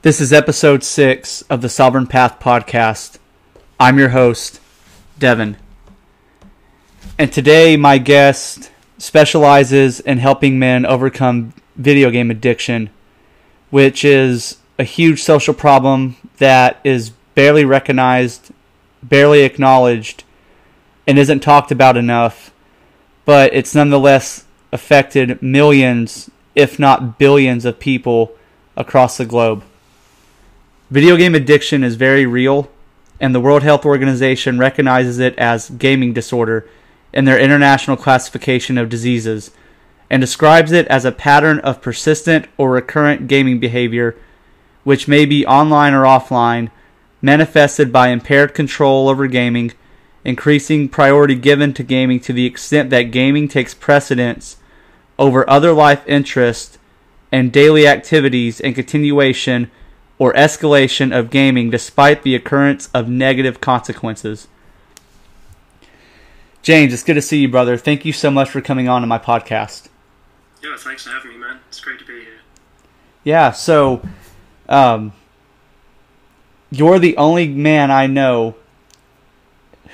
This is episode six of the Sovereign Path podcast. I'm your host, Devin. And today, my guest specializes in helping men overcome video game addiction, which is a huge social problem that is barely recognized, barely acknowledged, and isn't talked about enough, but it's nonetheless affected millions, if not billions, of people across the globe. Video game addiction is very real, and the World Health Organization recognizes it as gaming disorder in their international classification of diseases and describes it as a pattern of persistent or recurrent gaming behavior, which may be online or offline, manifested by impaired control over gaming, increasing priority given to gaming to the extent that gaming takes precedence over other life interests and daily activities and continuation or escalation of gaming despite the occurrence of negative consequences. James, it's good to see you, brother. Thank you so much for coming on to my podcast. Yeah, thanks for having me, man. It's great to be here. Yeah, so um, you're the only man I know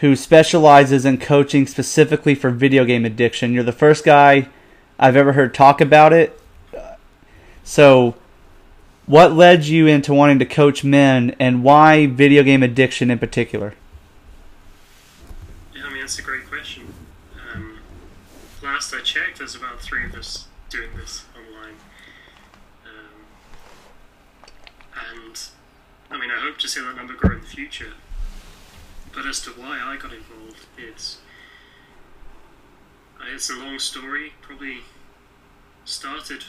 who specializes in coaching specifically for video game addiction. You're the first guy I've ever heard talk about it. So, what led you into wanting to coach men and why video game addiction in particular? Yeah, I mean, that's a great question. Um, last I checked, there's about three of us doing this online. Um, and, I mean, I hope to see that number grow in the future. But as to why I got involved, it's it's a long story. Probably started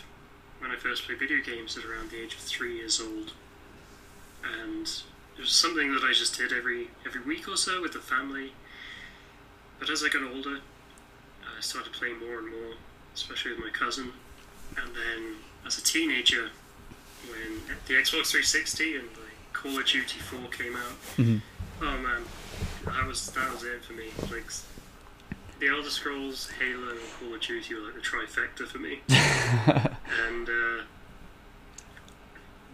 when I first played video games at around the age of three years old, and it was something that I just did every every week or so with the family. But as I got older, I started playing more and more, especially with my cousin. And then as a teenager, when the Xbox 360 and like Call of Duty 4 came out, mm-hmm. oh man, that was that was it for me. Like the Elder Scrolls, Halo, and Call of Duty were like the trifecta for me. and uh,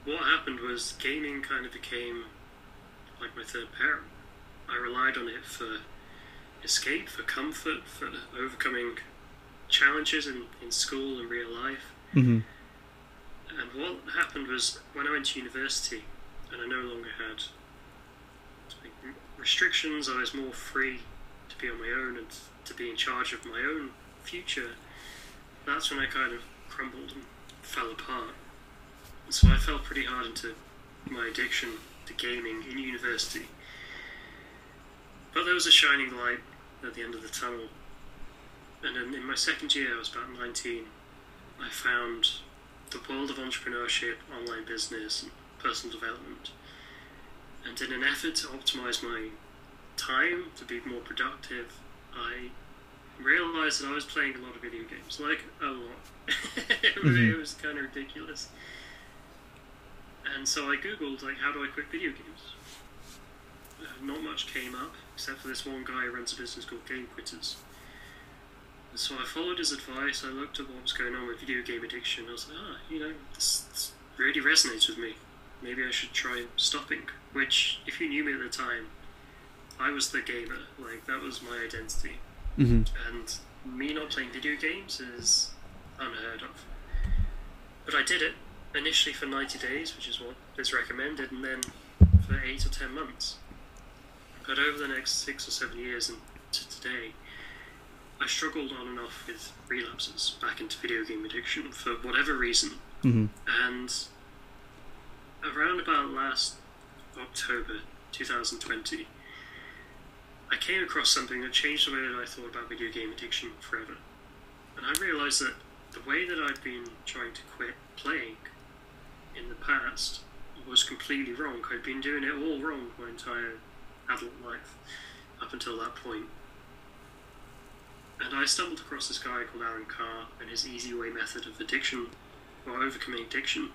what happened was gaming kind of became like my third parent. I relied on it for escape, for comfort, for overcoming challenges in, in school and real life. Mm-hmm. And what happened was when I went to university and I no longer had restrictions, I was more free to be on my own and to be in charge of my own future. That's when I kind of crumbled and fell apart. So I fell pretty hard into my addiction to gaming in university. But there was a shining light at the end of the tunnel. And in, in my second year, I was about 19, I found the world of entrepreneurship, online business, and personal development. And in an effort to optimize my time, to be more productive, I realized that I was playing a lot of video games. Like, a lot. it, was, Mhm. it was kind of ridiculous. And so I googled, like, how do I quit video games? Uh, not much came up, except for this one guy who runs a business called Game Quitters. So I followed his advice, I looked at what was going on with video game addiction, I was like, ah, you know, this, this really resonates with me. Maybe I should try stopping. Which, if you knew me at the time, I was the gamer. Like, that was my identity. Mm-hmm. And me not playing video games is unheard of. But I did it initially for 90 days, which is what is recommended, and then for 8 or 10 months. But over the next 6 or 7 years and to today, I struggled on and off with relapses back into video game addiction for whatever reason. Mm-hmm. And around about last October 2020, I came across something that changed the way that I thought about video game addiction forever. And I realized that the way that I'd been trying to quit playing in the past was completely wrong. I'd been doing it all wrong my entire adult life up until that point. And I stumbled across this guy called Allen Carr and his easy way method of addiction, or overcoming addiction.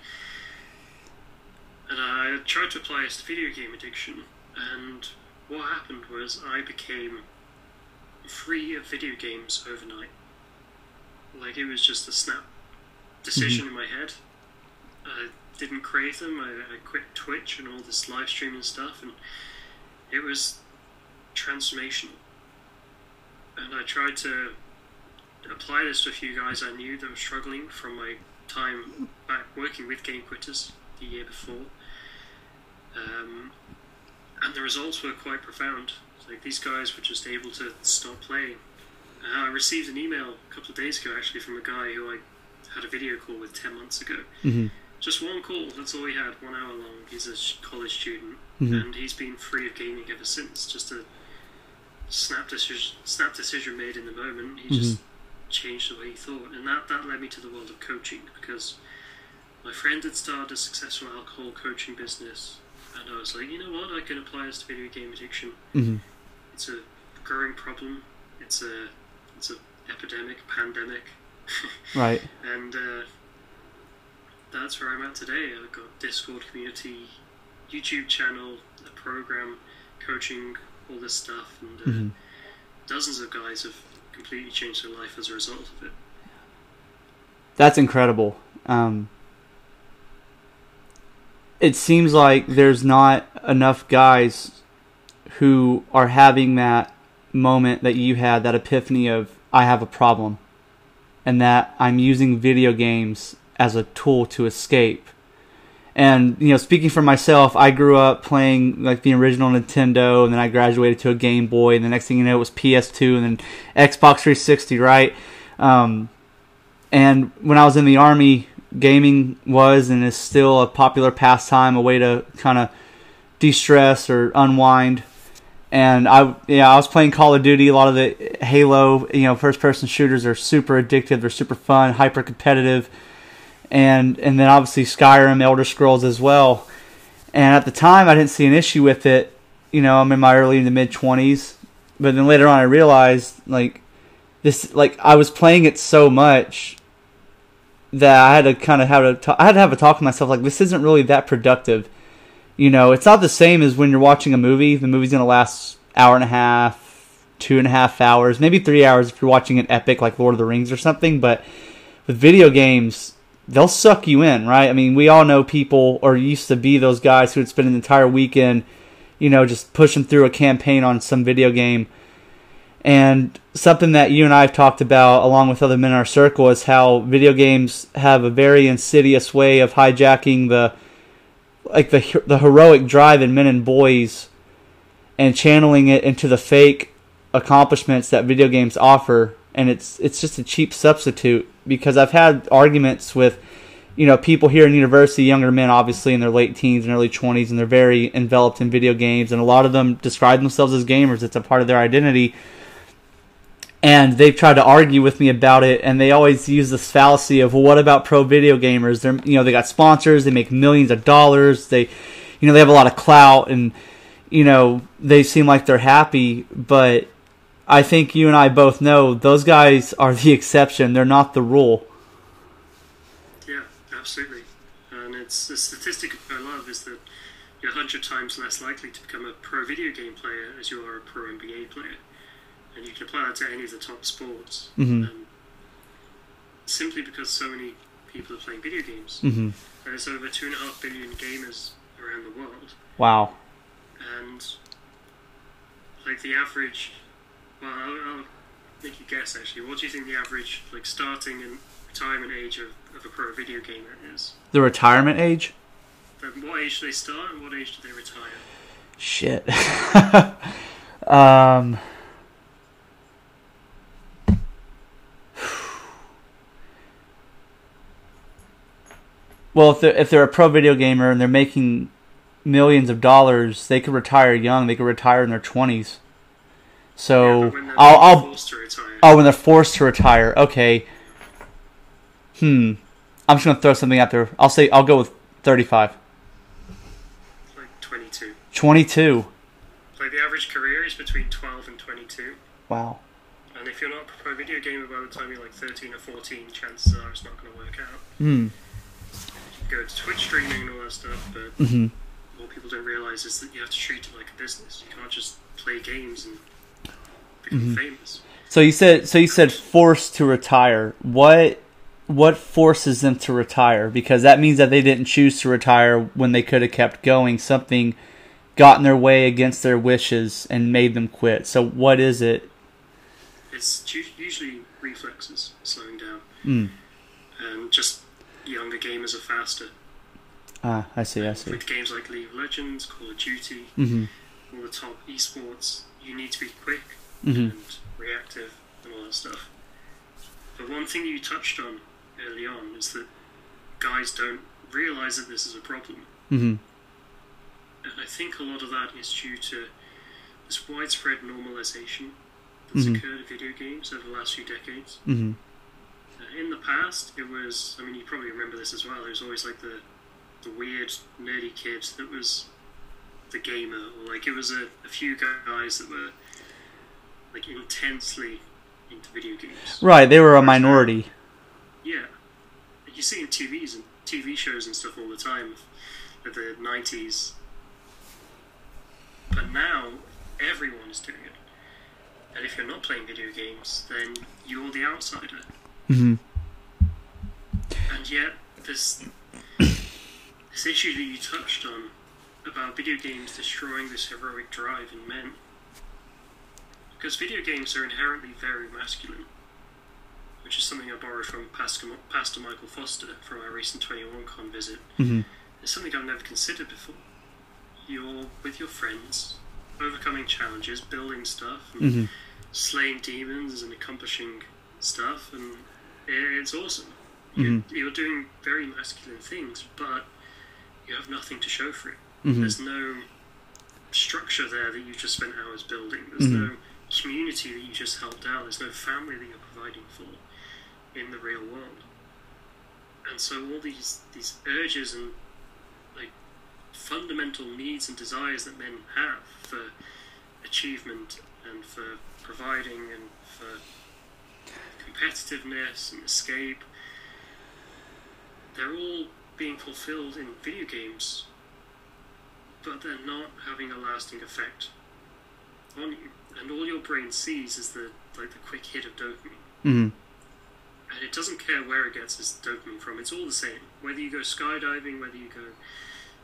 And I tried to apply it to video game addiction, and what happened was I became free of video games overnight. Like it was just a snap decision in my head. I didn't create them. I, I quit Twitch and all this live streaming stuff, and it was transformational. And I tried to apply this to a few guys I knew that were struggling from my time back working with Game Quitters the year before. Um, and the results were quite profound. Like these guys were just able to stop playing. Uh, I received an email a couple of days ago actually from a guy who I had a video call with 10 months ago. Mhm. Just one call, that's all he had, one hour long. He's a college student, Mhm. and he's been free of gaming ever since. Just a snap decision, snap decision made in the moment. He just changed the way he thought, and that, that led me to the world of coaching because my friend had started a successful alcohol coaching business, and I was like, you know what, I can apply this to video game addiction. Mhm. It's a growing problem. It's a it's a epidemic, pandemic, Right. and uh, that's where I'm at today. I've got Discord community, YouTube channel, a program, coaching, all this stuff, and uh, Mhm. dozens of guys have completely changed their life as a result of it. That's incredible. Um, it seems like there's not enough guys who are having that moment that you had, that epiphany of, I have a problem, and that I'm using video games as a tool to escape. And, you know, speaking for myself, I grew up playing like the original Nintendo, and then I graduated to a Game Boy, and the next thing you know, it was PS2, and then Xbox 360, right? Um, and when I was in the army, gaming was and is still a popular pastime, a way to kind of de-stress or unwind. And I, yeah, I was playing Call of Duty. A lot of the Halo, you know, first-person shooters are super addictive. They're super fun, hyper competitive, and and then obviously Skyrim, Elder Scrolls as well. And at the time, I didn't see an issue with it. You know, I'm in my early to mid twenties, but then later on, I realized like this, like I was playing it so much that I had to kind of have a t- I had to have a talk with myself like this isn't really that productive. You know, it's not the same as when you're watching a movie. The movie's gonna last hour and a half, two and a half hours, maybe three hours if you're watching an epic like Lord of the Rings or something. But with video games, they'll suck you in, right? I mean, we all know people or used to be those guys who would spend an entire weekend, you know, just pushing through a campaign on some video game. And something that you and I have talked about, along with other men in our circle, is how video games have a very insidious way of hijacking the, like the the heroic drive in men and boys, and channeling it into the fake accomplishments that video games offer. And it's it's just a cheap substitute because I've had arguments with, you know, people here in university, younger men, obviously in their late teens and early twenties, and they're very enveloped in video games, and a lot of them describe themselves as gamers. It's a part of their identity and they've tried to argue with me about it and they always use this fallacy of well what about pro video gamers they're you know they got sponsors they make millions of dollars they you know they have a lot of clout and you know they seem like they're happy but i think you and i both know those guys are the exception they're not the rule Yeah, absolutely. And it's the statistic I love is that you're 100 times less likely to become a pro video game player as you are a pro NBA player. And you can apply that to any of the top sports. Mhm. Um, simply because so many people are playing video games. hmm There's over 2.5 billion gamers around the world. wow And, like, the average. Well, I'll, I'll make you guess actually. What do you think the average, like, starting and retirement age of, of a pro video gamer is? the retirement age From what age do they start and what age do they retire? shit um Well, if they're, if they're a pro video gamer and they're making millions of dollars, they could retire young. They could retire in their twenties. So yeah, when they're I'll, I'll forced to retire. oh when they're forced to retire. Okay. Hmm. I'm just gonna throw something out there. I'll say I'll go with thirty-five. like 22. Twenty-two. Like the average career is between 12 and 22. Wow. And if you're not a pro video gamer by the time you're like 13 or 14, chances are it's not going to work out. Hmm. Go to Twitch streaming and all that stuff, but Mm-hmm. what people don't realize is that you have to treat it like a business. You can't just play games and become Mm-hmm. famous. So you said so you said forced to retire. What what forces them to retire? Because that means that they didn't choose to retire when they could have kept going. Something got in their way against their wishes and made them quit. So what is it? It's usually reflexes slowing down, Mm. and just younger gamers are faster. Ah, I see. I see. With games like League of Legends, Call of Duty, hmm all the top esports, you need to be quick hmm and reactive and all that stuff. But one thing you touched on early on is that guys don't realize that this is a problem. hmm And I think a lot of that is due to this widespread normalization that's Mhm. occurred in video games over the last few decades. hmm Uh, in the past, it was, I mean, you probably remember this as well, there was always like the, the weird, nerdy kid that was the gamer, or like it was a, a few guys that were like intensely into video games. Right. They were a minority. Yeah. You see in TVs and TV shows and stuff all the time of the 90s. But now, everyone is doing it. And if you're not playing video games, then you're the outsider. Mm hmm And yet, this, this issue that you touched on about video games destroying this heroic drive in men. Because video games are inherently very masculine, which is something I borrowed from Pastor, Pastor Michael Foster from our recent 21con visit. hmm It's something I've never considered before. You're with your friends, overcoming challenges, building stuff, and hmm slaying demons and accomplishing stuff, and it's awesome. You're, you're doing very masculine things, but you have nothing to show for it. hmm There's no structure there that you just spent hours building. There's Mhm. no community that you just helped out. There's no family that you're providing for in the real world. And so all these these urges and like fundamental needs and desires that men have for achievement and for providing and for competitiveness and escape, they're all being fulfilled in video games but they're not having a lasting effect on you. And all your brain sees is the like the quick hit of dopamine. hmm And it doesn't care where it gets its dopamine from, it's all the same. Whether you go skydiving, whether you go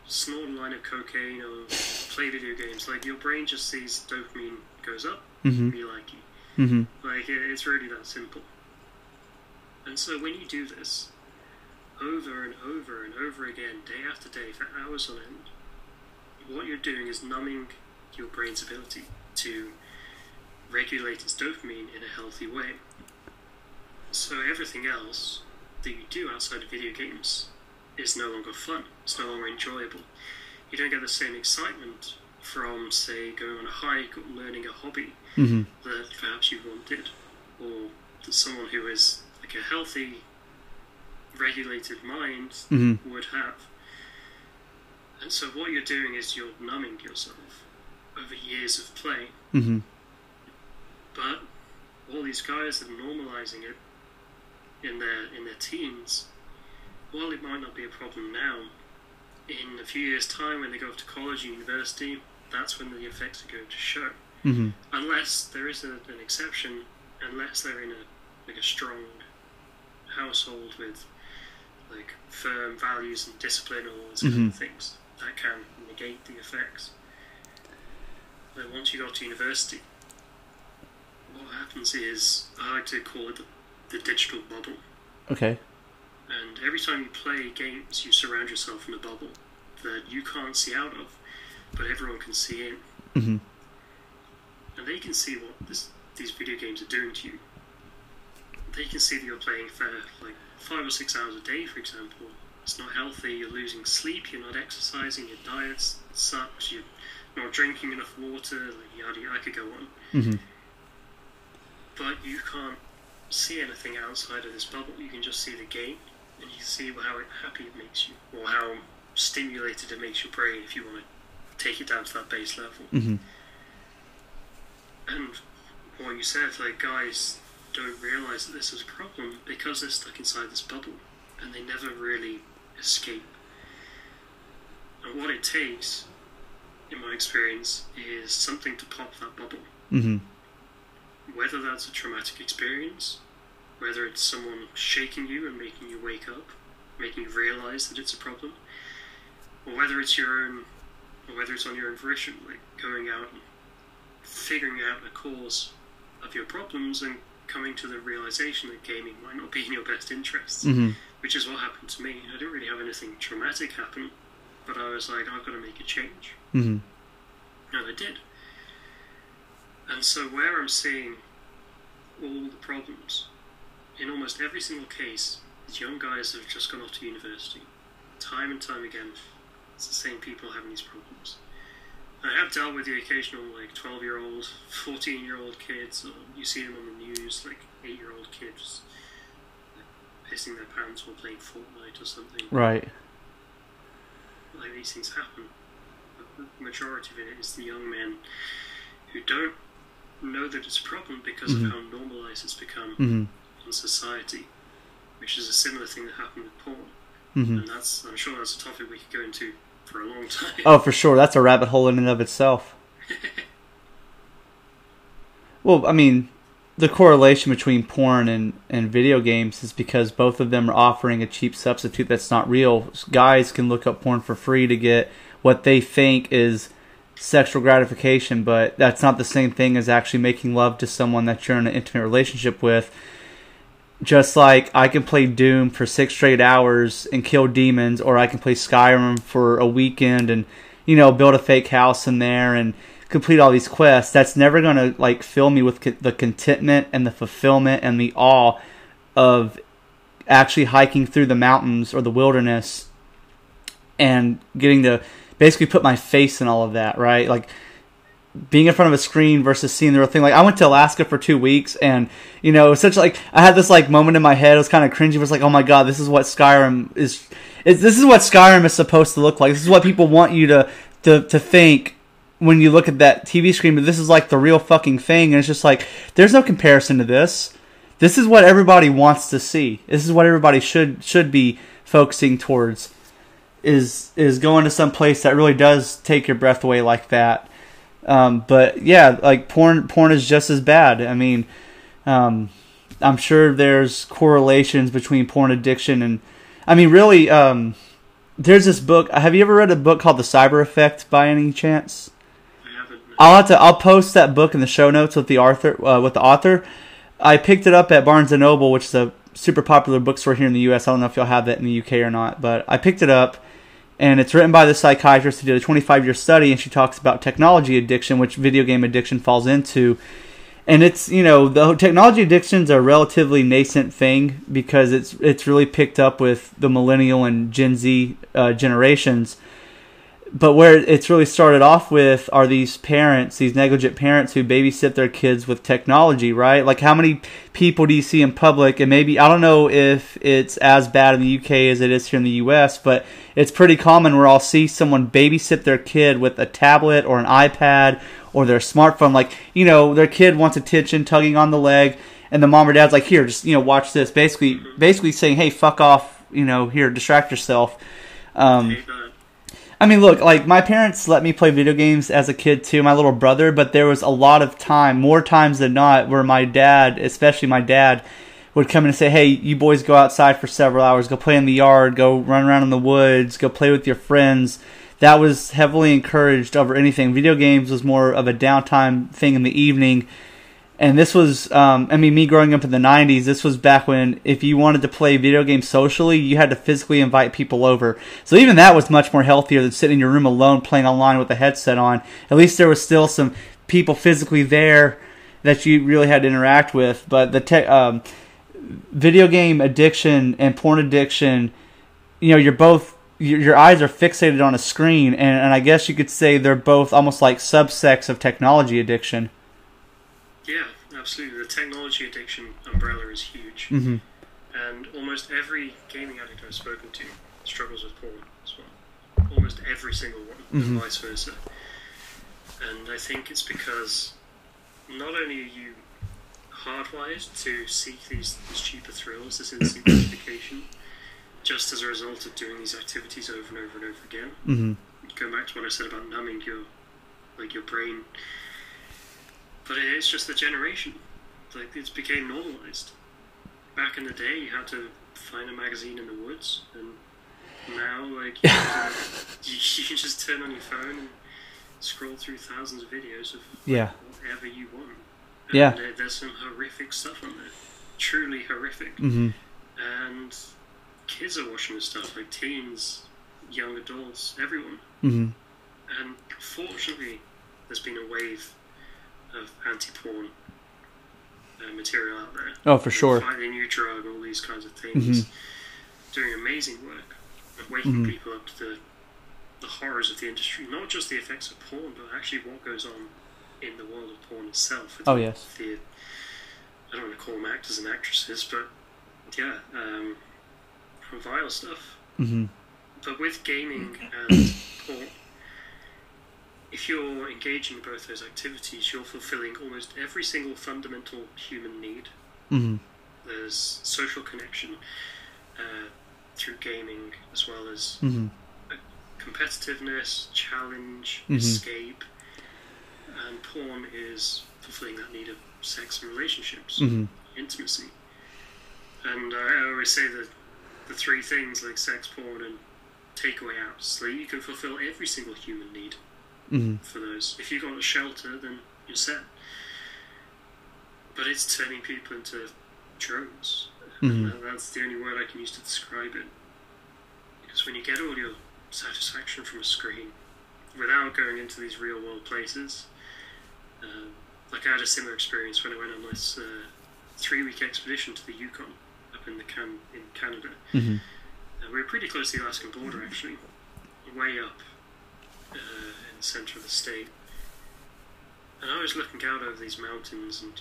snort a line of cocaine or play video games, like your brain just sees dopamine goes up, hmm you like it. hmm Like it- it's really that simple. And so when you do this over and over and over again, day after day, for hours on end, what you're doing is numbing your brain's ability to regulate its dopamine in a healthy way. So everything else that you do outside of video games is no longer fun. It's no longer enjoyable. You don't get the same excitement from, say, going on a hike or learning a hobby hmm that perhaps you wanted, or that someone who is like a healthy, regulated mind hmm would have. And so what you're doing is you're numbing yourself over years of play. hmm But all these guys are normalizing it in their in their teens, while it might not be a problem now, in a few years' time when they go off to college, university, that's when the effects are going to show. hmm unless there is a, an exception, unless they're in a like a strong household with like firm values and discipline or those kind Mhm. of things, that can negate the effects. But once you go to university, what happens is I like to call it the, the digital bubble. Okay. And every time you play games, you surround yourself in a bubble that you can't see out of, but everyone can see in hmm and they can see what this, these video games are doing to you. They can see that you're playing for like five or six hours a day, for example. It's not healthy. You're losing sleep. You're not exercising. Your diet sucks. You're not drinking enough water. Like yada yada. I could go on, hmm but you can't see anything outside of this bubble. You can just see the game, and you can see how happy it makes you, or how stimulated it makes your brain. If you want to take it down to that base level. hmm And what you said, like guys don't realize that this is a problem because they're stuck inside this bubble and they never really escape. And what it takes, in my experience, is something to pop that bubble. hmm Whether that's a traumatic experience, whether it's someone shaking you and making you wake up, making you realize that it's a problem, or whether it's your own, or whether it's on your own volition, like going out and figuring out the cause of your problems and coming to the realization that gaming might not be in your best interests, Mm-hmm. which is what happened to me. I didn't really have anything traumatic happen, but I was like, I've got to make a change. Mm-hmm. And I did. And so, where I'm seeing all the problems, in almost every single case, these young guys have just gone off to university. Time and time again, it's the same people having these problems. I have dealt with the occasional, like, 12 year old, 14 year old kids, or you see them on the news, like, 8 year old kids pissing their pants while playing Fortnite or something Right. like these things happen. But the majority of it is the young men who don't know that it's a problem because Mhm. of how normalized it's become Mm-hmm. in society, which is a similar thing that happened with porn. Mm-hmm. And that's, I'm sure that's a topic we could go into for a long time. Oh, for sure. That's a rabbit hole in and of itself. Well, I mean, the correlation between porn and, and video games is because both of them are offering a cheap substitute that's not real. Guys can look up porn for free to get what they think is sexual gratification, but that's not the same thing as actually making love to someone that you're in an intimate relationship with. Just like I can play Doom for six straight hours and kill demons, or I can play Skyrim for a weekend and, you know, build a fake house in there and complete all these quests. That's never to, like, fill me with co- the contentment and the fulfillment and the awe of actually hiking through the mountains or the wilderness and getting to basically put my face in all of that, right? Like, being in front of a screen versus seeing the real thing. Like I went to Alaska for two weeks, and you know, such like I had this like moment in my head. It was kind of cringy. It was like, oh my god, this is what Skyrim is. is this is what Skyrim is supposed to look like. This is what people want you to to to think when you look at that TV screen. But this is like the real fucking thing, and it's just like there's no comparison to this. This is what everybody wants to see. This is what everybody should should be focusing towards. Is is going to some place that really does take your breath away like that. Um, but yeah, like porn, porn is just as bad. I mean, um, I'm sure there's correlations between porn addiction and, I mean, really, um, there's this book. Have you ever read a book called The Cyber Effect by any chance? I'll have to. I'll post that book in the show notes with the author. Uh, with the author, I picked it up at Barnes and Noble, which is a super popular bookstore here in the U.S. I don't know if you'll have that in the U.K. or not, but I picked it up, and it's written by the psychiatrist who did a 25 year study, and she talks about technology addiction, which video game addiction falls into. And it's you know the technology addictions are a relatively nascent thing because it's it's really picked up with the millennial and Gen Z uh, generations but where it's really started off with are these parents, these negligent parents who babysit their kids with technology, right? Like how many people do you see in public? And maybe I don't know if it's as bad in the UK as it is here in the US, but it's pretty common where I'll see someone babysit their kid with a tablet or an iPad or their smartphone. Like you know, their kid wants attention, tugging on the leg, and the mom or dad's like, "Here, just you know, watch this." Basically, basically saying, "Hey, fuck off," you know, here, distract yourself. Um. I mean, look, like my parents let me play video games as a kid too, my little brother, but there was a lot of time, more times than not, where my dad, especially my dad, would come in and say, Hey, you boys go outside for several hours, go play in the yard, go run around in the woods, go play with your friends. That was heavily encouraged over anything. Video games was more of a downtime thing in the evening. And this was, um, I mean, me growing up in the 90s, this was back when if you wanted to play video games socially, you had to physically invite people over. So even that was much more healthier than sitting in your room alone playing online with a headset on. At least there was still some people physically there that you really had to interact with. But the te- um, video game addiction and porn addiction, you know, you're both your, eyes are fixated on a screen, and, and I guess you could say they're both almost like subsects of technology addiction. Yeah, absolutely. The technology addiction umbrella is huge. Mm-hmm. And almost every gaming addict I've spoken to struggles with porn as well. Almost every single one, Mhm. and vice versa. And I think it's because not only are you hardwired to seek these, these cheaper thrills, this instant gratification, just as a result of doing these activities over and over and over again. Mm-hmm. Going back to what I said about numbing your like your brain. But it's just the generation. Like it's became normalized. back in the day, you had to find a magazine in the woods, and now, like, you, can, you, you just turn on your phone and scroll through thousands of videos of Yeah. whatever you want. And Yeah. there- there's some horrific stuff on there, truly horrific. Mm-hmm. And kids are watching this stuff, like teens, young adults, everyone. Mm-hmm. And fortunately, there's been a wave of anti-porn uh, material out there. Oh, for sure. Fight the New Drug, all these kinds of things. Mhm. Doing amazing work of waking Mhm. people up to the, the horrors of the industry, not just the effects of porn, but actually what goes on in the world of porn itself. with Oh, the- yes. The, I don't want to call them actors and actresses, but yeah, um, vile stuff. Mm-hmm. But with gaming and porn, if you're engaging in both those activities, you're fulfilling almost every single fundamental human need. Mm-hmm. There's social connection uh, through gaming, as well as Mm-hmm. competitiveness, challenge, Mhm. escape. And porn is fulfilling that need of sex and relationships, Mm-hmm. intimacy. And I always say that the three things like sex, porn, and takeaway apps, so you can fulfill every single human need Mm-hmm. for those. If you've got a shelter, then you're set. But it's turning people into drones. Mhm. And that's the only word I can use to describe it. Because when you get all your satisfaction from a screen, without going into these real world places, um, like I had a similar experience when I went on this uh, three week expedition to the Yukon up in the Can- in Canada. Mm-hmm. Uh, we were pretty close to the Alaskan border, actually, way up uh, in the centre of the state. And I was looking out over these mountains and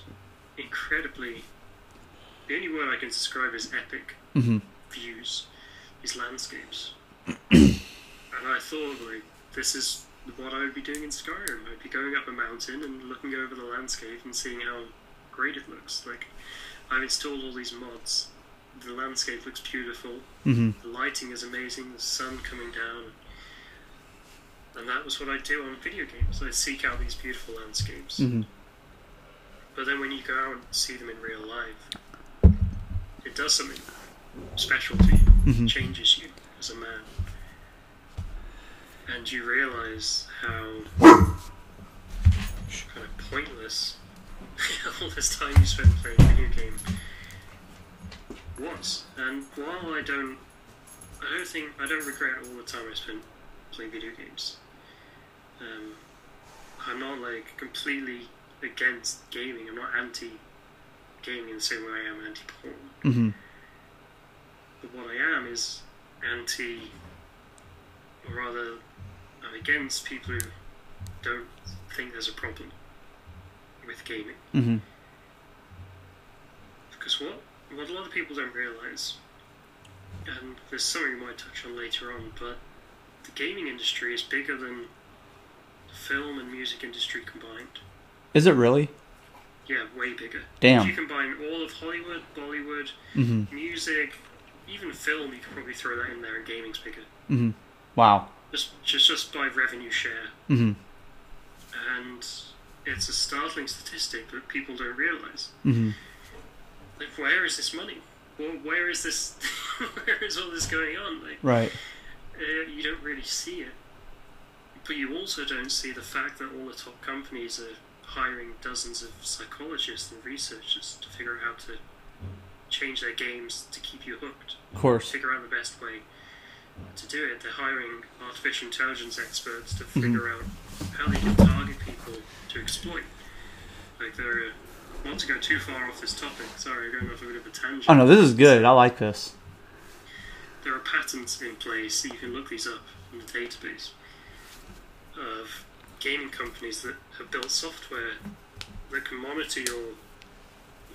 incredibly, the only word I can describe is epic Mm-hmm. views, these landscapes. and I thought, like, this is what I would be doing in Skyrim. I'd be going up a mountain and looking over the landscape and seeing how great it looks. Like, I've installed all these mods. The landscape looks beautiful. Mm-hmm. The lighting is amazing. The sun coming down. And that was what I do on video games. I seek out these beautiful landscapes. Mm-hmm. But then when you go out and see them in real life, it does something special to you. Mhm. It changes you as a man. And you realize how kind of pointless all this time you spent playing a video game was. And while I don't, I don't think, I don't regret all the time I spent playing video games. Um, I'm not like completely against gaming. I'm not anti gaming in the same way I am anti porn. Mm-hmm. But what I am is anti, or rather, I'm against people who don't think there's a problem with gaming. Mm-hmm. Because what what a lot of people don't realise, and there's something we might touch on later on, but the gaming industry is bigger than film and music industry combined. Is it really? Yeah, way bigger. Damn. If you combine all of Hollywood, Bollywood, Mm-hmm. music, even film, you could probably throw that in there, and gaming's bigger. Mm-hmm. Wow. Just just just by revenue share, Mm-hmm. and it's a startling statistic that people don't realise. Mm-hmm. Like, where is this money? Well, where is this? where is all this going on? Like, Right. uh, you don't really see it. But you also don't see the fact that all the top companies are hiring dozens of psychologists and researchers to figure out how to change their games to keep you hooked. Of course. Figure out the best way to do it. They're hiring artificial intelligence experts to Mm-hmm. figure out how they can target people to exploit. Like they're. Uh, not to go too far off this topic. Sorry, I'm going off a bit of a tangent Oh no, this is good. I like this. there are patents in place. You can look these up in the database of gaming companies that have built software that can monitor your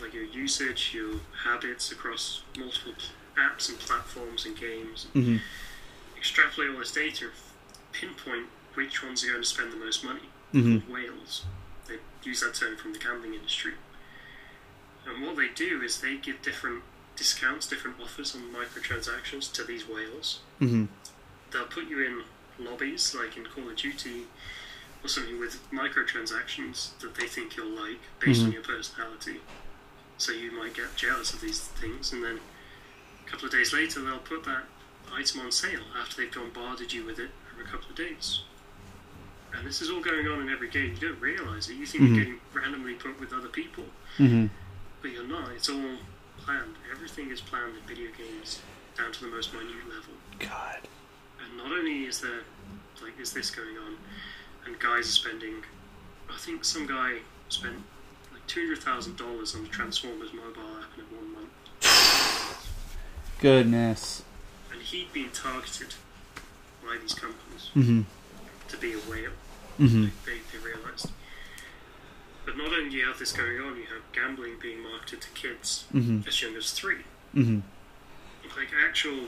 like your usage, your habits across multiple apps and platforms and games, and Mm-hmm. extrapolate all this data, pinpoint which ones are going to spend the most money. Mm-hmm. Whales. They use that term from the gambling industry. And what they do is they give different discounts, different offers on microtransactions to these whales. Mm-hmm. They'll put you in lobbies, like in Call of Duty, or something with microtransactions that they think you'll like based on Mhm. your personality. So you might get jealous of these things, and then a couple of days later, they'll put that item on sale after they've bombarded you with it for a couple of days. And this is all going on in every game. You don't realize it. You think Mhm. you're getting randomly put with other people, Mm-hmm. but you're not. It's all planned. Everything is planned in video games down to the most minute level. God. Not only is there, like, is this going on, and guys are spending, I think some guy spent like two hundred thousand dollars on the Transformers mobile app in one month, Goodness. and he'd been targeted by these companies Mm-hmm. to be a whale. Mm-hmm. Like, they, they realised. But not only do you have this going on, you have gambling being marketed to kids Mm-hmm. as young as three, Mm-hmm. like actual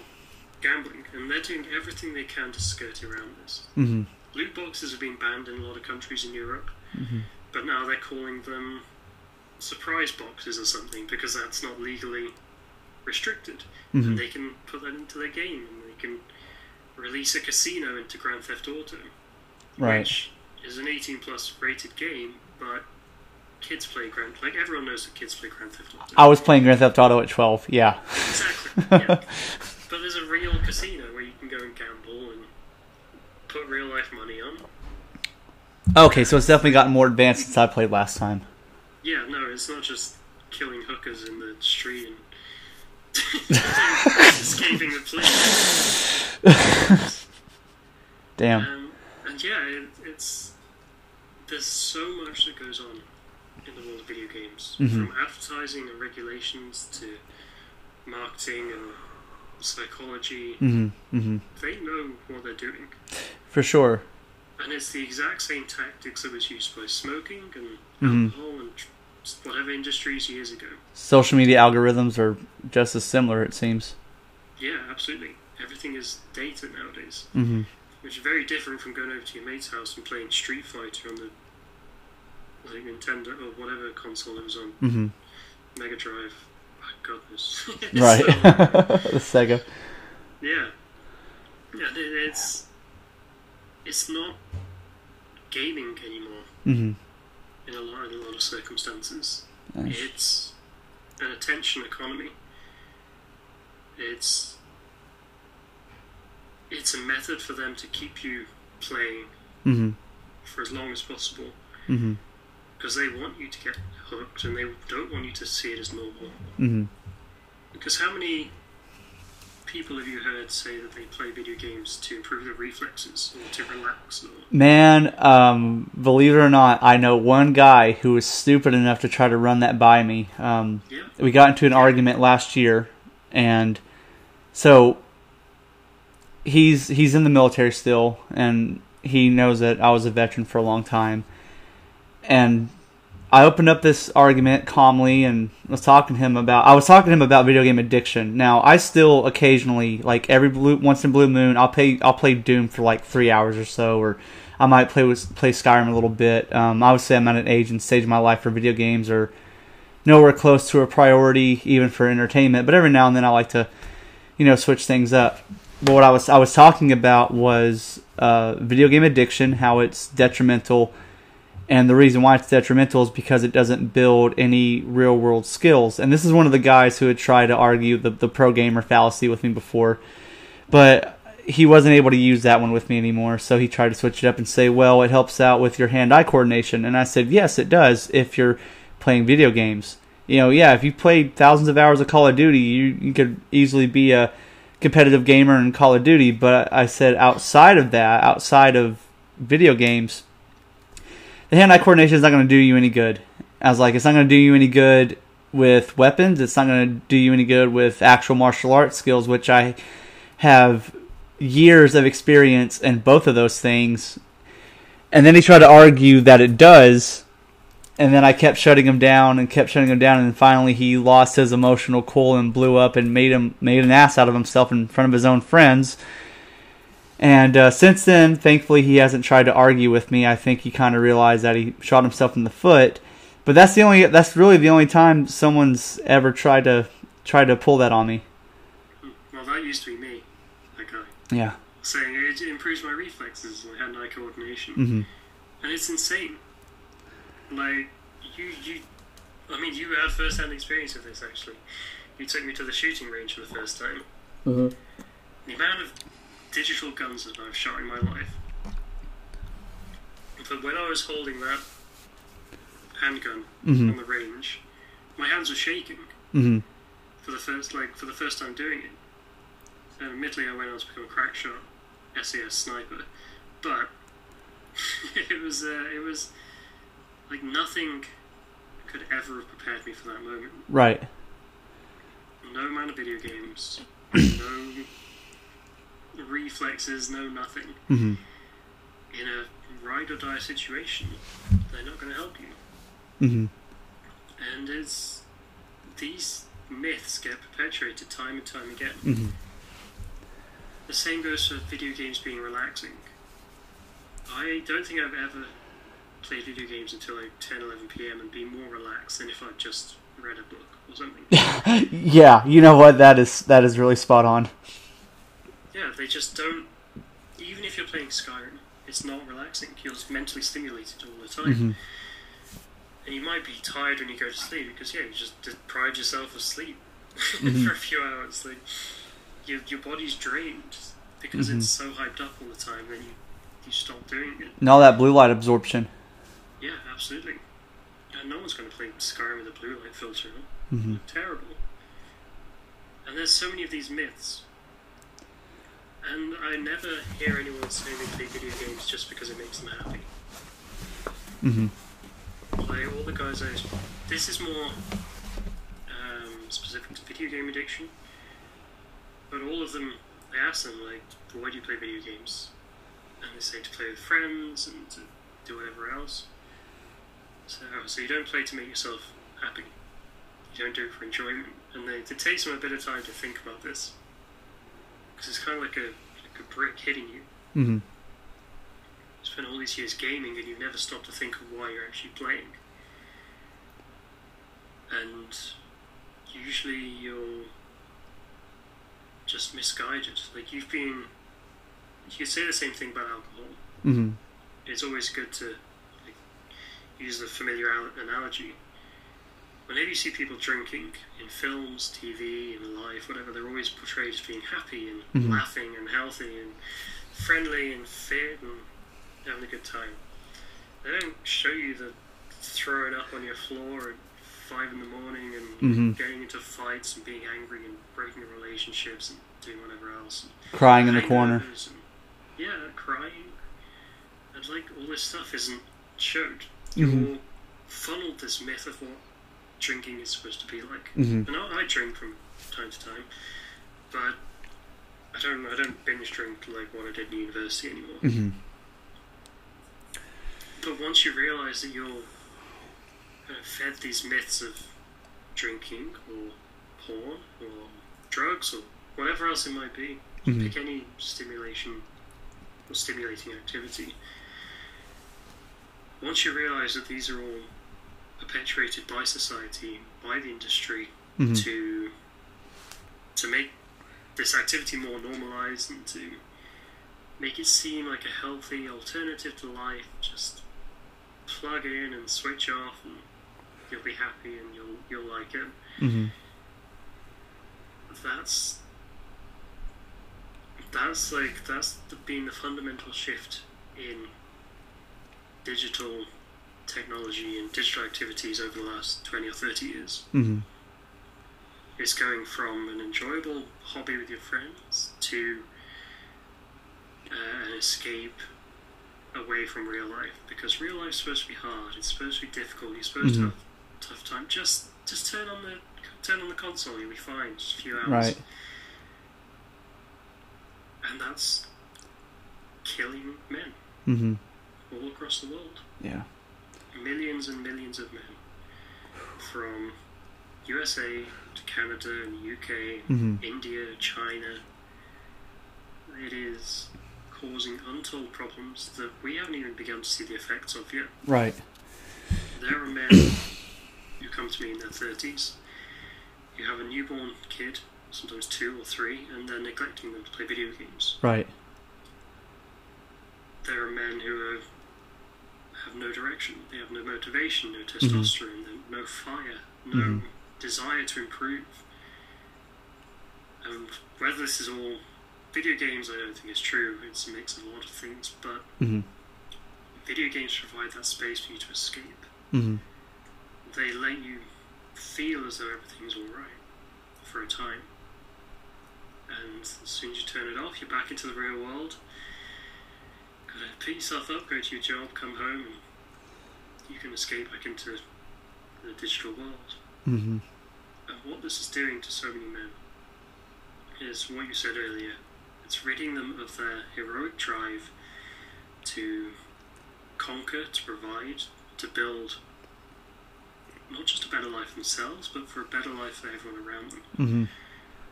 gambling, and they're doing everything they can to skirt around this. Mm-hmm. Loot boxes have been banned in a lot of countries in Europe, Mhm. but now they're calling them surprise boxes or something because that's not legally restricted. Mhm. And they can put that into their game and they can release a casino into Grand Theft Auto, Right. which is an 18 plus rated game, but kids play Grand Theft like everyone knows that kids play Grand Theft Auto. I was playing Grand Theft Auto at 12. Yeah. Exactly. Yeah. but there's a real casino where you can go and gamble and put real life money on. Okay, so it's definitely gotten more advanced since I played last time. Yeah, no, it's not just killing hookers in the street and escaping the police. Damn. Um, and yeah, it, it's there's so much that goes on in the world of video games, Mhm. from advertising and regulations to marketing and psychology. Mm-hmm. Mm-hmm. They know what they're doing, For sure. and it's the exact same tactics that was used by smoking and Mhm. alcohol and whatever industries years ago. Social media algorithms are just as similar, it seems. Yeah, absolutely. Everything is data nowadays. Mm-hmm. which is very different from going over to your mate's house and playing Street Fighter on the like Nintendo or whatever console it was on, Mm-hmm. Mega Drive. My goodness. Right. So, the Sega. yeah. Yeah, it's it's not gaming anymore Mm-hmm. in a lot in a lot of circumstances. Nice. It's an attention economy. It's it's a method for them to keep you playing Mm-hmm. for as long as possible. Mm-hmm. because they want you to get hooked and they don't want you to see it as normal. Mm-hmm. Because how many people have you heard say that they play video games to improve their reflexes or to relax? Or Man, um, believe it or not, I know one guy who was stupid enough to try to run that by me. Um, yeah, we got into an argument last year, and so he's he's in the military still, and he knows that I was a veteran for a long time, and I opened up this argument calmly and was talking to him about I was talking to him about video game addiction. Now I still occasionally like every blue once in blue moon I'll play I'll play Doom for like three hours or so, or I might play with play Skyrim a little bit. Um, I would say I'm at an age and stage of my life for video games or nowhere close to a priority even for entertainment. But every now and then I like to, you know, switch things up. But what I was I was talking about was uh, video game addiction, how it's detrimental, and the reason why it's detrimental is because it doesn't build any real world skills. And this is one of the guys who had tried to argue the the pro gamer fallacy with me before, but he wasn't able to use that one with me anymore. So he tried to switch it up and say, well, it helps out with your hand eye coordination. And I said, yes, it does if you're playing video games. You know, yeah, if you played thousands of hours of Call of Duty, you, you could easily be a competitive gamer in Call of Duty. But I said, outside of that, outside of video games, the hand eye coordination is not going to do you any good. I was like, it's not going to do you any good with weapons. It's not going to do you any good with actual martial arts skills, which I have years of experience in both of those things. And then he tried to argue that it does. And then I kept shutting him down and kept shutting him down. And finally, he lost his emotional cool and blew up and made him made an ass out of himself in front of his own friends. And uh, since then, thankfully, he hasn't tried to argue with me. I think he kind of realized that he shot himself in the foot. But that's the only that's really the only time someone's ever tried to try to pull that on me. well, that used to be me. That guy Yeah. saying it improves my reflexes, my hand-eye coordination, hmm and it's insane. Like you, you I mean, you had first-hand experience of this. Actually, you took me to the shooting range for the first time. Mhm. The amount of digital guns that I've shot in my life. But when I was holding that handgun Mhm. on the range, my hands were shaking Mhm. for the first like for the first time doing it. And admittedly, I went on to become a crack shot, SAS sniper, but it was uh, it was like nothing could ever have prepared me for that moment. Right. No amount of video games, no reflexes, no nothing. Mhm. In a ride or die situation, they're not going to help you. Mhm. And it's these myths get perpetuated time and time again. Mhm. The same goes for video games being relaxing. I don't think I've ever played video games until like 10, 11 p.m. and been more relaxed than if I'd just read a book or something. yeah, you know what? That is that is really spot on. Yeah, they just don't. Even if you're playing Skyrim, it's not relaxing. You're just mentally stimulated all the time. Mhm. And you might be tired when you go to sleep because, yeah, you just deprived yourself of sleep Mhm. for a few hours. Like, your, your body's drained because Mhm. it's so hyped up all the time, then you, you stop doing it. And all that blue light absorption. Yeah, absolutely. And no one's going to play Skyrim with a blue light filter. Mhm. Terrible. And there's so many of these myths. And I never hear anyone say they play video games just because it makes them happy. Mhm. Like all the guys I this is more um, specific to video game addiction. But all of them, I ask them like, why do you play video games? And they say to play with friends and to do whatever else. So, so you don't play to make yourself happy. You don't do it for enjoyment. And they, it takes them a bit of time to think about this. Because it's kind of like a, like a brick hitting you. Mhm. You spend all these years gaming and you never stop to think of why you're actually playing. And usually you're just misguided. Like you've been. You could say the same thing about alcohol. Mhm. It's always good to like, use the familiar al- analogy. Whenever you see people drinking in films, TV, in life, whatever, they're always portrayed as being happy and Mhm. laughing and healthy and friendly and fit and having a good time. They don't show you the throwing up on your floor at five in the morning and Mhm. getting into fights and being angry and breaking relationships and doing whatever else. And Crying in the corner. and- yeah, crying. And like all this stuff isn't showed. Mhm. You're funneled this myth of what drinking is supposed to be like. Mhm. And I, I drink from time to time, but I don't I don't binge drink like what I did in university anymore. Mhm. But once you realise that you're kind of fed these myths of drinking or porn or drugs or whatever else it might be, Mhm. pick any stimulation or stimulating activity. Once you realise that these are all perpetuated by society, by the industry, Mhm. to to make this activity more normalised and to make it seem like a healthy alternative to life, just plug in and switch off and you'll be happy and you'll you'll like it. Mhm. That's that's like that's the, been the fundamental shift in digital technology and digital activities over the last 20 or 30 years. Mhm. It's going from an enjoyable hobby with your friends to uh, an escape away from real life because real life's supposed to be hard. It's supposed to be difficult. You're supposed to Mhm. have a tough time. Just just turn on the turn on the console. You'll be fine. Just a few hours. Right. And that's killing men Mhm. all across the world. Yeah. Millions and millions of men from USA to Canada and UK, Mhm. India, China. It is causing untold problems that we haven't even begun to see the effects of yet. Right. There are men who come to me in their 30s You have a newborn kid, sometimes two or three, and they're neglecting them to play video games. Right. There are men who are, have no direction. They have no motivation, no testosterone, no fire, no Mhm. desire to improve. And whether this is all video games, I don't think it's true. It's a mix of a lot of things, but Mhm. video games provide that space for you to escape. Mhm. They let you feel as though everything's alright for a time. And as soon as you turn it off, you're back into the real world. Pick yourself up, go to your job, come home, and you can escape back into the digital world. Mhm. And what this is doing to so many men is what you said earlier. It's ridding them of their heroic drive to conquer, to provide, to build not just a better life themselves, but for a better life for everyone around them. Mhm.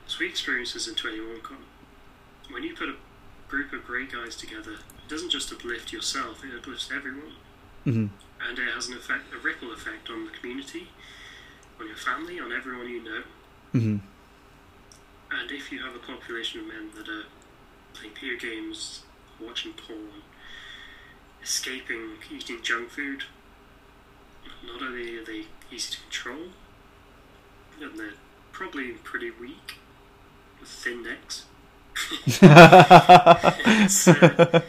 So we this in 21con. When you put a group of great guys together, doesn't just uplift yourself, it uplifts everyone. Mhm. And it has an effect, a ripple effect on the community, on your family, on everyone you know. Mhm. And if you have a population of men that are playing video games, watching porn, escaping eating junk food, not only are they easy to control, and they're probably pretty weak, with thin necks. Uh,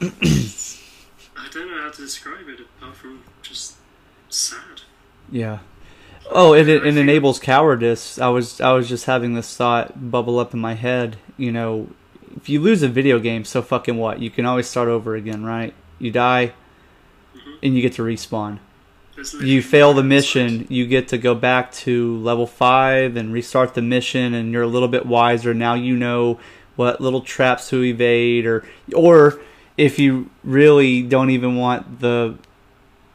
I don't know how to describe it apart from just sad. Yeah. Oh, it it enables cowardice. I was I was just having this thought bubble up in my head. You know, if you lose a video game, so fucking what? You can always start over again, right? You die, Mhm. and you get to respawn. You fail the mission, you get to go back to level five and restart the mission, and you're a little bit wiser now. You know what little traps to evade, or or if you really don't even want the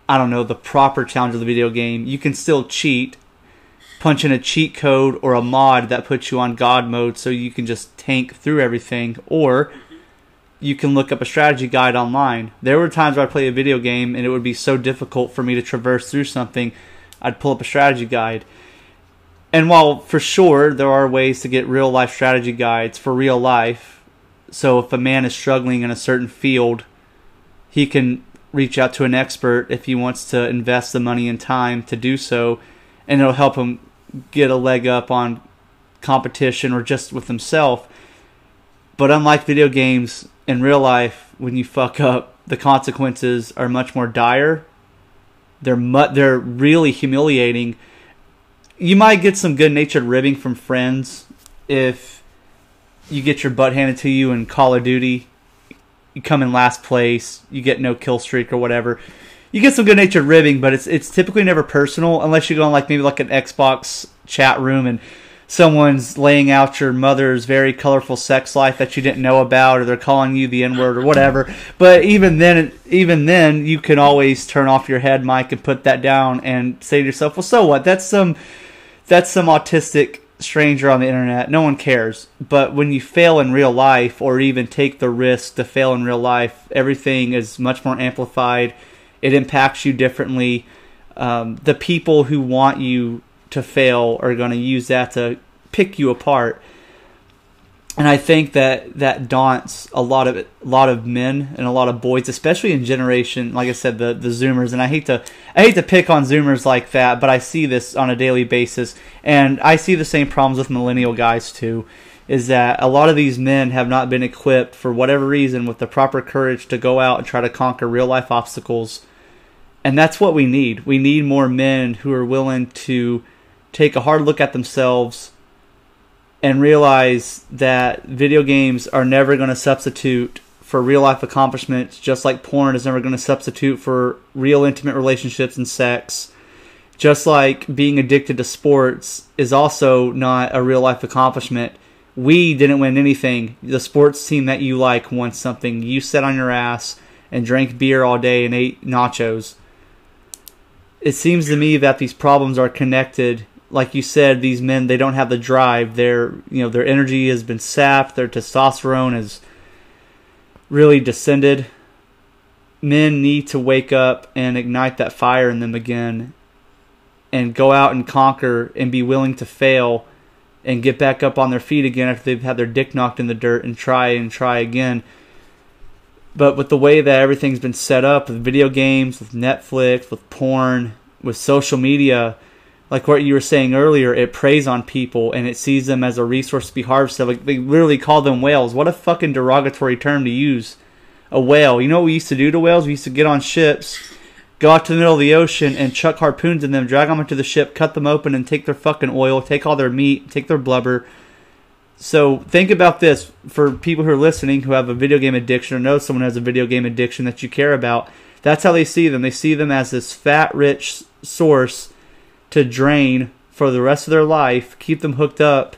I don't know, the proper challenge of the video game, you can still cheat, punch in a cheat code or a mod that puts you on God mode so you can just tank through everything, or you can look up a strategy guide online. There were times where I'd play a video game and it would be so difficult for me to traverse through something, I'd pull up a strategy guide. And while for sure there are ways to get real life strategy guides for real life, so if a man is struggling in a certain field, he can reach out to an expert if he wants to invest the money and time to do so, and it'll help him get a leg up on competition or just with himself. But unlike video games, in real life, when you fuck up, the consequences are much more dire. They're mu- they're really humiliating. You might get some good-natured ribbing from friends if you get your butt handed to you in Call of Duty you come in last place, you get no kill streak or whatever. You get some good natured ribbing, but it's it's typically never personal unless you go on like maybe like an Xbox chat room and someone's laying out your mother's very colorful sex life that you didn't know about or they're calling you the N word or whatever. But even then even then you can always turn off your head mic and put that down and say to yourself, Well so what? That's some that's some autistic stranger on the internet. No one cares. But when you fail in real life, or even take the risk to fail in real life, everything is much more amplified. It impacts you differently. Um, the people who want you to fail are going to use that to pick you apart. And I think that that daunts a lot of a lot of men and a lot of boys, especially in generation, like I said, the the Zoomers. And I hate to I hate to pick on Zoomers like that, but I see this on a daily basis, and I see the same problems with millennial guys too. Is that a lot of these men have not been equipped for whatever reason with the proper courage to go out and try to conquer real life obstacles, and that's what we need. We need more men who are willing to take a hard look at themselves and realize that video games are never going to substitute for real life accomplishments, just like porn is never going to substitute for real intimate relationships and sex. Just like being addicted to sports is also not a real life accomplishment. We didn't win anything. The sports team that you like won something. You sat on your ass and drank beer all day and ate nachos. It seems to me that these problems are connected like you said, these men they don't have the drive. Their you know their energy has been sapped. Their testosterone has really descended. Men need to wake up and ignite that fire in them again, and go out and conquer and be willing to fail, and get back up on their feet again after they've had their dick knocked in the dirt and try and try again. But with the way that everything's been set up with video games, with Netflix, with porn, with social media, like what you were saying earlier, it preys on people and it sees them as a resource to be harvested. Like they literally call them whales. What a fucking derogatory term to use. A whale. You know what we used to do to whales? We used to get on ships, go out to the middle of the ocean and chuck harpoons in them, drag them into the ship, cut them open, and take their fucking oil, take all their meat, take their blubber. So think about this for people who are listening who have a video game addiction or know someone has a video game addiction that you care about. That's how they see them. They see them as this fat, rich source to drain for the rest of their life, keep them hooked up,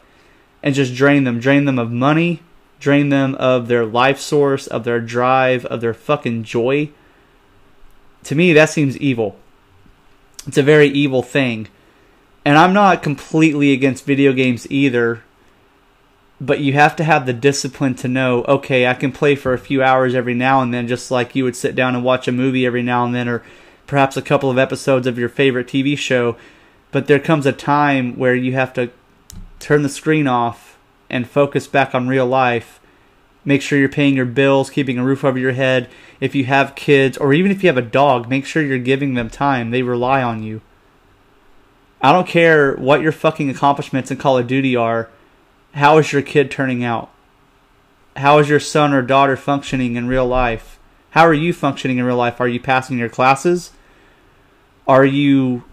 and just drain them. Drain them of money, drain them of their life source, of their drive, of their fucking joy. To me, that seems evil. It's a very evil thing. And I'm not completely against video games either, but you have to have the discipline to know okay, I can play for a few hours every now and then, just like you would sit down and watch a movie every now and then, or perhaps a couple of episodes of your favorite TV show. But there comes a time where you have to turn the screen off and focus back on real life. Make sure you're paying your bills, keeping a roof over your head. If you have kids, or even if you have a dog, make sure you're giving them time. They rely on you. I don't care what your fucking accomplishments in Call of Duty are. How is your kid turning out? How is your son or daughter functioning in real life? How are you functioning in real life? Are you passing your classes? Are you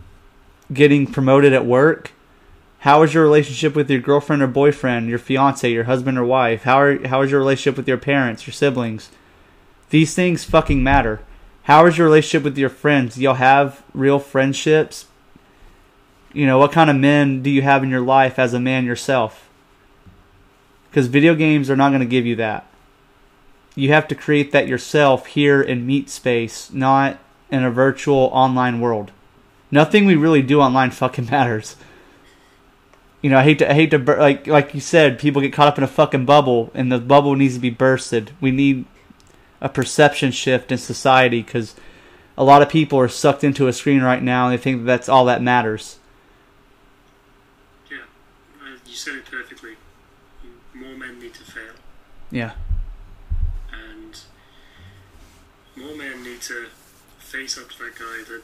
getting promoted at work? How is your relationship with your girlfriend or boyfriend, your fiance, your husband or wife? How are how is your relationship with your parents, your siblings? These things fucking matter. How is your relationship with your friends? Do y'all have real friendships? You know, what kind of men do you have in your life as a man yourself? Because video games are not going to give you that. You have to create that yourself here in meat space, not in a virtual online world. Nothing we really do online fucking matters. You know, I hate to I hate to like like you said, people get caught up in a fucking bubble, and the bubble needs to be bursted. We need a perception shift in society because a lot of people are sucked into a screen right now, and they think that that's all that matters. Yeah, uh, you said it perfectly. More men need to fail, Yeah. and more men need to face up to that guy that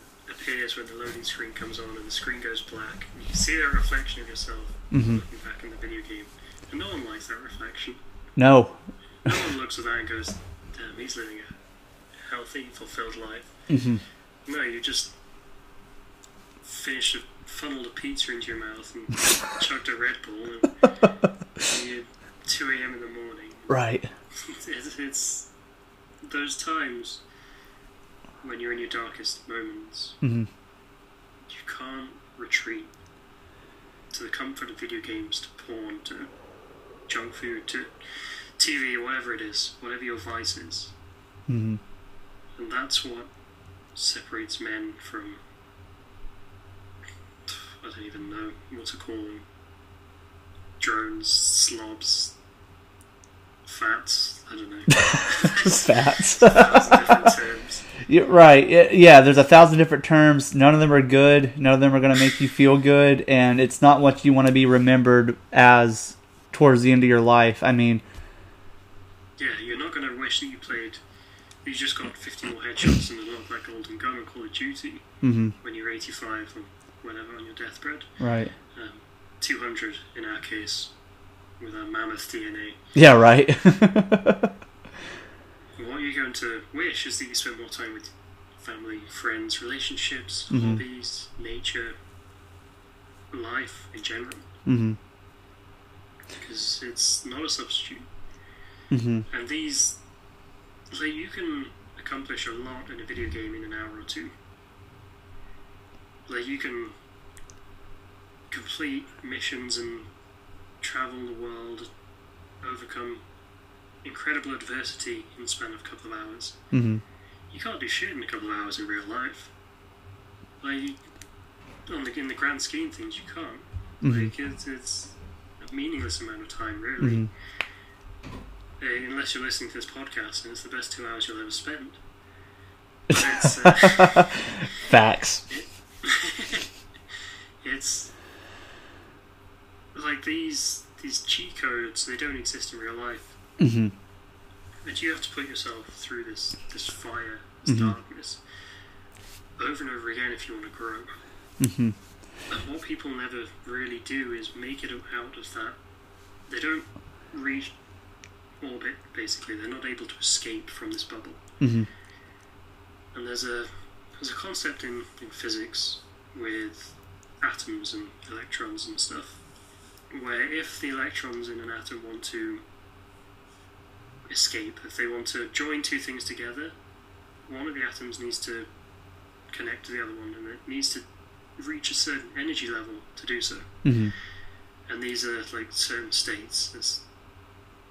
appears when the loading screen comes on and the screen goes black. And you can see that reflection of yourself mm-hmm. looking back in the video game, and no one likes that reflection. No. No one looks at that and goes, "Damn, he's living a healthy, fulfilled life." Mm-hmm. No, you just finished a funneled a pizza into your mouth and chugged a Red Bull, and, and you're 2 a.m. in the morning. Right. It's, it's those times when you're in your darkest moments. hmm You can't retreat to the comfort of video games, to porn, to junk food, to TV, whatever it is, whatever your vice is. hmm And that's what separates men from. I don't even know what to call them. Drones, slobs, fats, I don't know. Fats. Thousand different terms. Right. Yeah, there's a thousand different terms. None of them are good. None of them are going to make you feel good. And it's not what you want to be remembered as towards the end of your life. I mean, Yeah, you're not going to wish that you played. You just got 50 more headshots and unlocked that golden gun on Call of Duty hmm when you're 85 or whatever on your deathbed. right. Um, 200 in our case with our mammoth DNA. Yeah, right. What you're going to wish is that you spend more time with family, friends, relationships, Mhm. hobbies, nature, life in general, hmm because it's not a substitute. hmm And these, like, you can accomplish a lot in a video game in an hour or two. Like, you can complete missions and travel the world, overcome incredible adversity in the span of a couple of hours. hmm You can't do shit in a couple of hours in real life. Like, on the, in the grand scheme of things, you can't. hmm Like, it's, it's a meaningless amount of time, really. hmm Uh, unless you're listening to this podcast, and it's the best two hours you'll ever spend. It's, uh, Facts. it's like these these cheat codes. They don't exist in real life. Hmm that you have to put yourself through this this fire, this Mhm. darkness, over and over again if you want to grow. hmm And what people never really do is make it out of that. They don't reach orbit. Basically, they're not able to escape from this bubble. hmm And there's a there's a concept in, in physics with atoms and electrons and stuff, where if the electrons in an atom want to escape, if they want to join two things together, one of the atoms needs to connect to the other one, and it needs to reach a certain energy level to do so. hmm And these are like certain states. It's,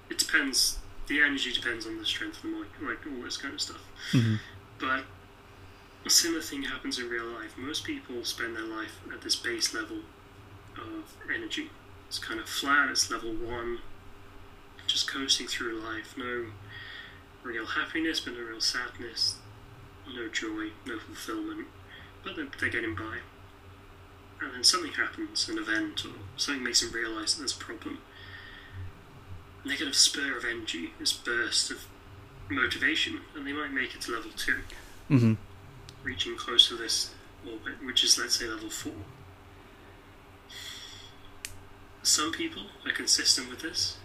it depends. The energy depends on the strength of the molecule, like all this kind of stuff. hmm But a similar thing happens in real life. Most people spend their life at this base level of energy. It's kind of flat, it's level one, just coasting through life. No real happiness, but no real sadness, no joy, no fulfillment. But they're, they're getting by. And then something happens, an event, or something makes them realise that there's a problem. And they get a spur of energy, this burst of motivation, and they might make it to level two hmm reaching close to this orbit, which is let's say level four. Some people are consistent with this,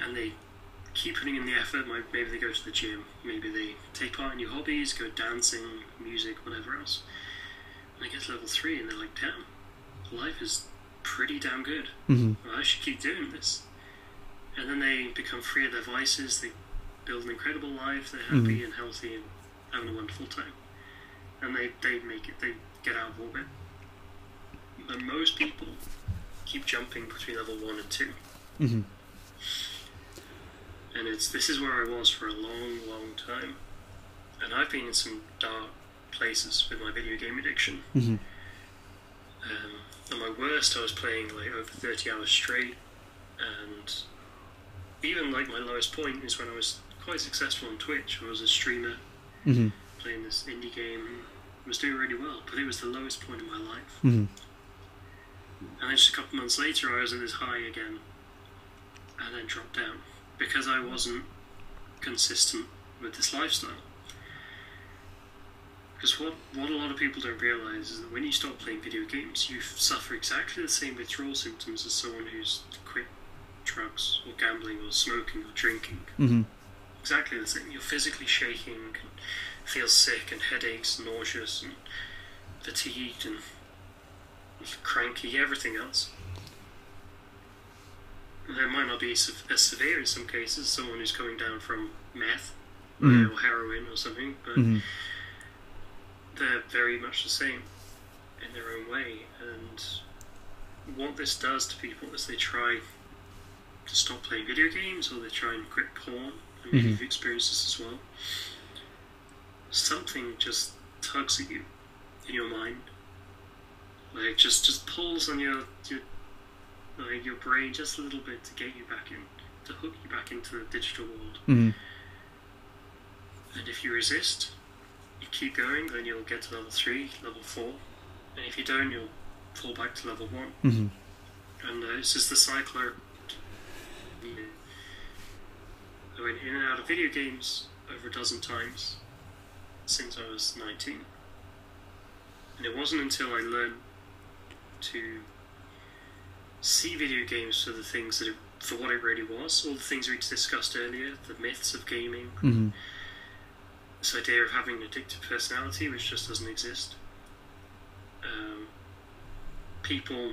and they keep putting in the effort. Maybe they go to the gym, maybe they take part in new hobbies, go dancing, music, whatever else. And they get to level three, and they're like, "Damn, life is pretty damn good. hmm Well, I should keep doing this." And then they become free of their vices. They build an incredible life. They're happy and healthy and having a wonderful time. And they, they make it, they get out of orbit. But most people keep jumping between level 1 and 2. hmm And it's this is where I was for a long, long time. And I've been in some dark places with my video game addiction. hmm Um, at my worst, I was playing like over 30 hours straight, and even like my lowest point is when I was quite successful on Twitch. I was a streamer hmm playing this indie game, was doing really well, but it was the lowest point in my life. hmm And then just a couple months later, I was at this high again, and then dropped down because I wasn't consistent with this lifestyle. Because what, what a lot of people don't realize is that when you stop playing video games, you suffer exactly the same withdrawal symptoms as someone who's quit drugs or gambling or smoking or drinking. hmm Exactly the same. You're physically shaking and feel sick and headaches, nauseous and fatigued and cranky, everything else. It might not be as severe in some cases, someone who's coming down from meth Mhm. or heroin or something, but hmm they're very much the same in their own way. And what this does to people is they try to stop playing video games or they try and quit porn. And maybe Mhm. you've experienced this as well. Something just tugs at you in your mind. Like just just pulls on your your like your brain just a little bit to get you back in, to hook you back into the digital world. hmm And if you resist, you keep going, then you'll get to level 3, level 4. And if you don't, you'll fall back to level 1. hmm And uh, it's just the cycle. I went in and out of video games over a dozen times since I was 19. And it wasn't until I learned to see video games for the things that it, for what it really was, all the things we discussed earlier, the myths of gaming, hmm this idea of having an addictive personality, which just doesn't exist. Um, people,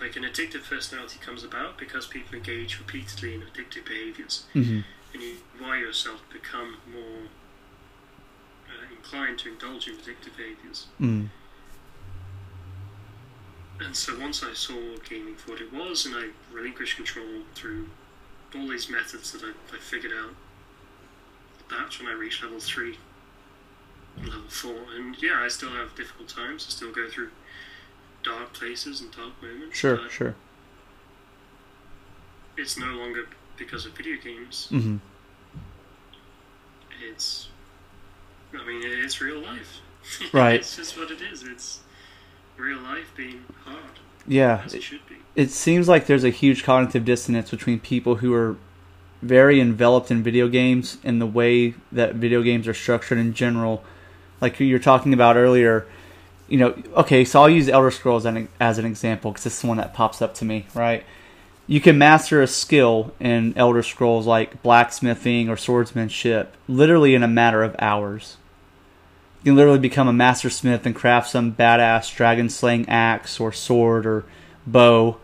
like an addictive personality comes about because people engage repeatedly in addictive behaviors, hmm and you wire yourself to become more uh, inclined to indulge in addictive behaviors. hmm And so once I saw gaming for what it was, and I relinquished control through all these methods that I, I figured out, that's when I reached level 3 level 4. And yeah, I still have difficult times, I still go through dark places and dark moments. Sure, sure. It's no longer because of video games, hmm it's. I mean, it's real life. Right. it's just what it is. It's real life being hard, Yeah, it should be. it seems like there's a huge cognitive dissonance between people who are very enveloped in video games and the way that video games are structured in general. Like you were talking about earlier, you know, okay, so I'll use Elder Scrolls as an, as an example because it's the one that pops up to me, right? You can master a skill in Elder Scrolls like blacksmithing or swordsmanship literally in a matter of hours. You can literally become a master smith and craft some badass dragon slaying axe or sword or bow.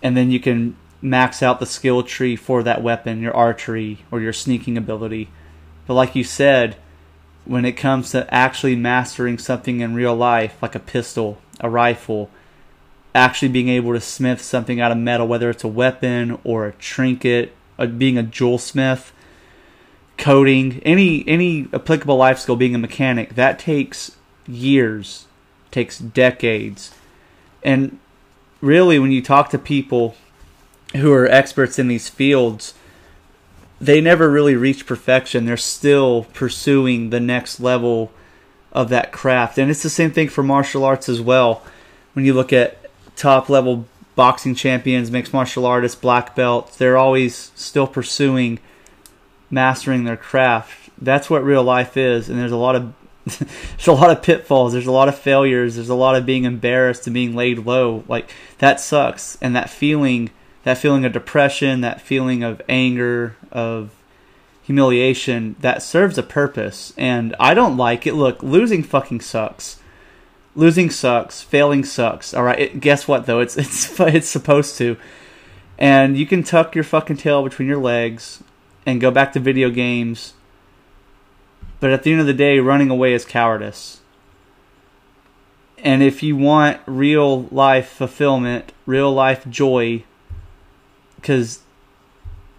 And then you can max out the skill tree for that weapon, your archery or your sneaking ability. But like you said, when it comes to actually mastering something in real life, like a pistol, a rifle, actually being able to smith something out of metal, whether it's a weapon or a trinket, uh, being a jewel smith, coding, any any applicable life skill, being a mechanic, that takes years, takes decades, and really, when you talk to people who are experts in these fields, they never really reach perfection. They're still pursuing the next level of that craft. And it's the same thing for martial arts as well. When you look at top level boxing champions, mixed martial artists, black belts, they're always still pursuing mastering their craft. That's what real life is. And there's a lot of there's a lot of pitfalls. There's a lot of failures. There's a lot of being embarrassed and being laid low. Like that sucks. And that feeling that feeling of depression, that feeling of anger, of humiliation, that serves a purpose. And I don't like it. Look, losing fucking sucks. Losing sucks. Failing sucks. All right. It, guess what though? It's it's it's supposed to. And you can tuck your fucking tail between your legs and go back to video games. But at the end of the day, running away is cowardice. And if you want real life fulfillment, real life joy, because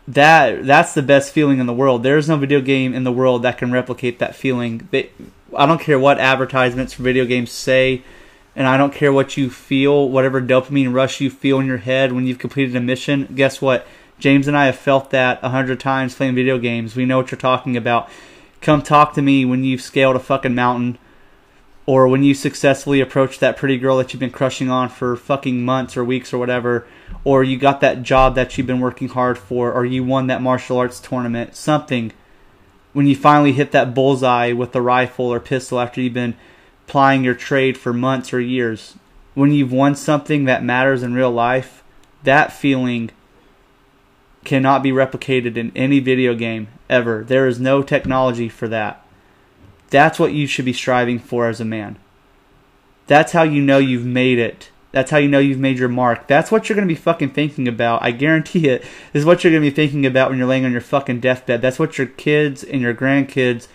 that that's the best feeling in the world. There is no video game in the world that can replicate that feeling. They, I don't care what advertisements for video games say, and I don't care what you feel, whatever dopamine rush you feel in your head when you've completed a mission. Guess what? James and I have felt that a hundred times playing video games. We know what you're talking about. Come talk to me when you've scaled a fucking mountain or when you successfully approach that pretty girl that you've been crushing on for fucking months or weeks or whatever, or you got that job that you've been working hard for, or you won that martial arts tournament, something. When you finally hit that bullseye with the rifle or pistol after you've been plying your trade for months or years, when you've won something that matters in real life, that feeling cannot be replicated in any video game ever. There is no technology for that. That's what you should be striving for as a man. That's how you know you've made it. That's how you know you've made your mark. That's what you're going to be fucking thinking about. I guarantee it. This is what you're going to be thinking about when you're laying on your fucking deathbed. That's what your kids and your grandkids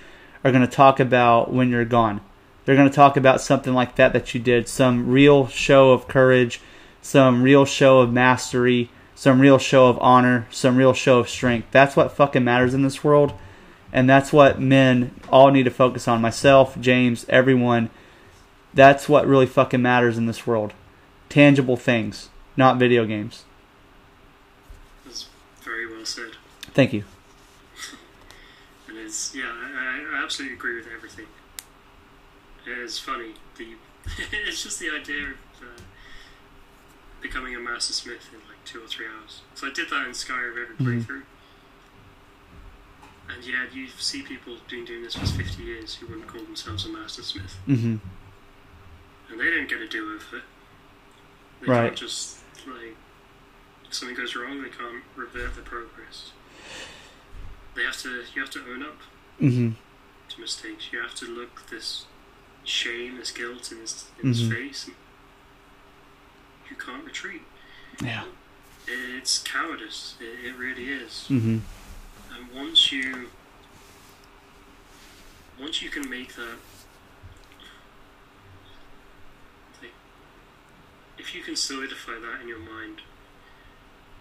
are going to talk about when you're gone. They're going to talk about something like that that you did. Some real show of courage, some real show of mastery, some real show of honor, some real show of strength. That's what fucking matters in this world. And that's what men all need to focus on. Myself, James, everyone. That's what really fucking matters in this world. Tangible things, not video games. That's very well said. Thank you. And it's yeah, I, I absolutely agree with everything. It's funny. The it's just the idea of uh, becoming a master smith like two or three hours. So I did that in Skyrim every Mhm. playthrough. And yeah, you see people been doing this for 50 years who wouldn't call themselves a master smith. hmm And they didn't get a do over it. They Right. can't just, like, if something goes wrong, they can't revert the progress. They have to, you have to own up hmm to mistakes. You have to look this shame, this guilt in his, in his Mhm. face. And you can't retreat. Yeah. It's cowardice. It, it really is. hmm And once you once you can make that like, if you can solidify that in your mind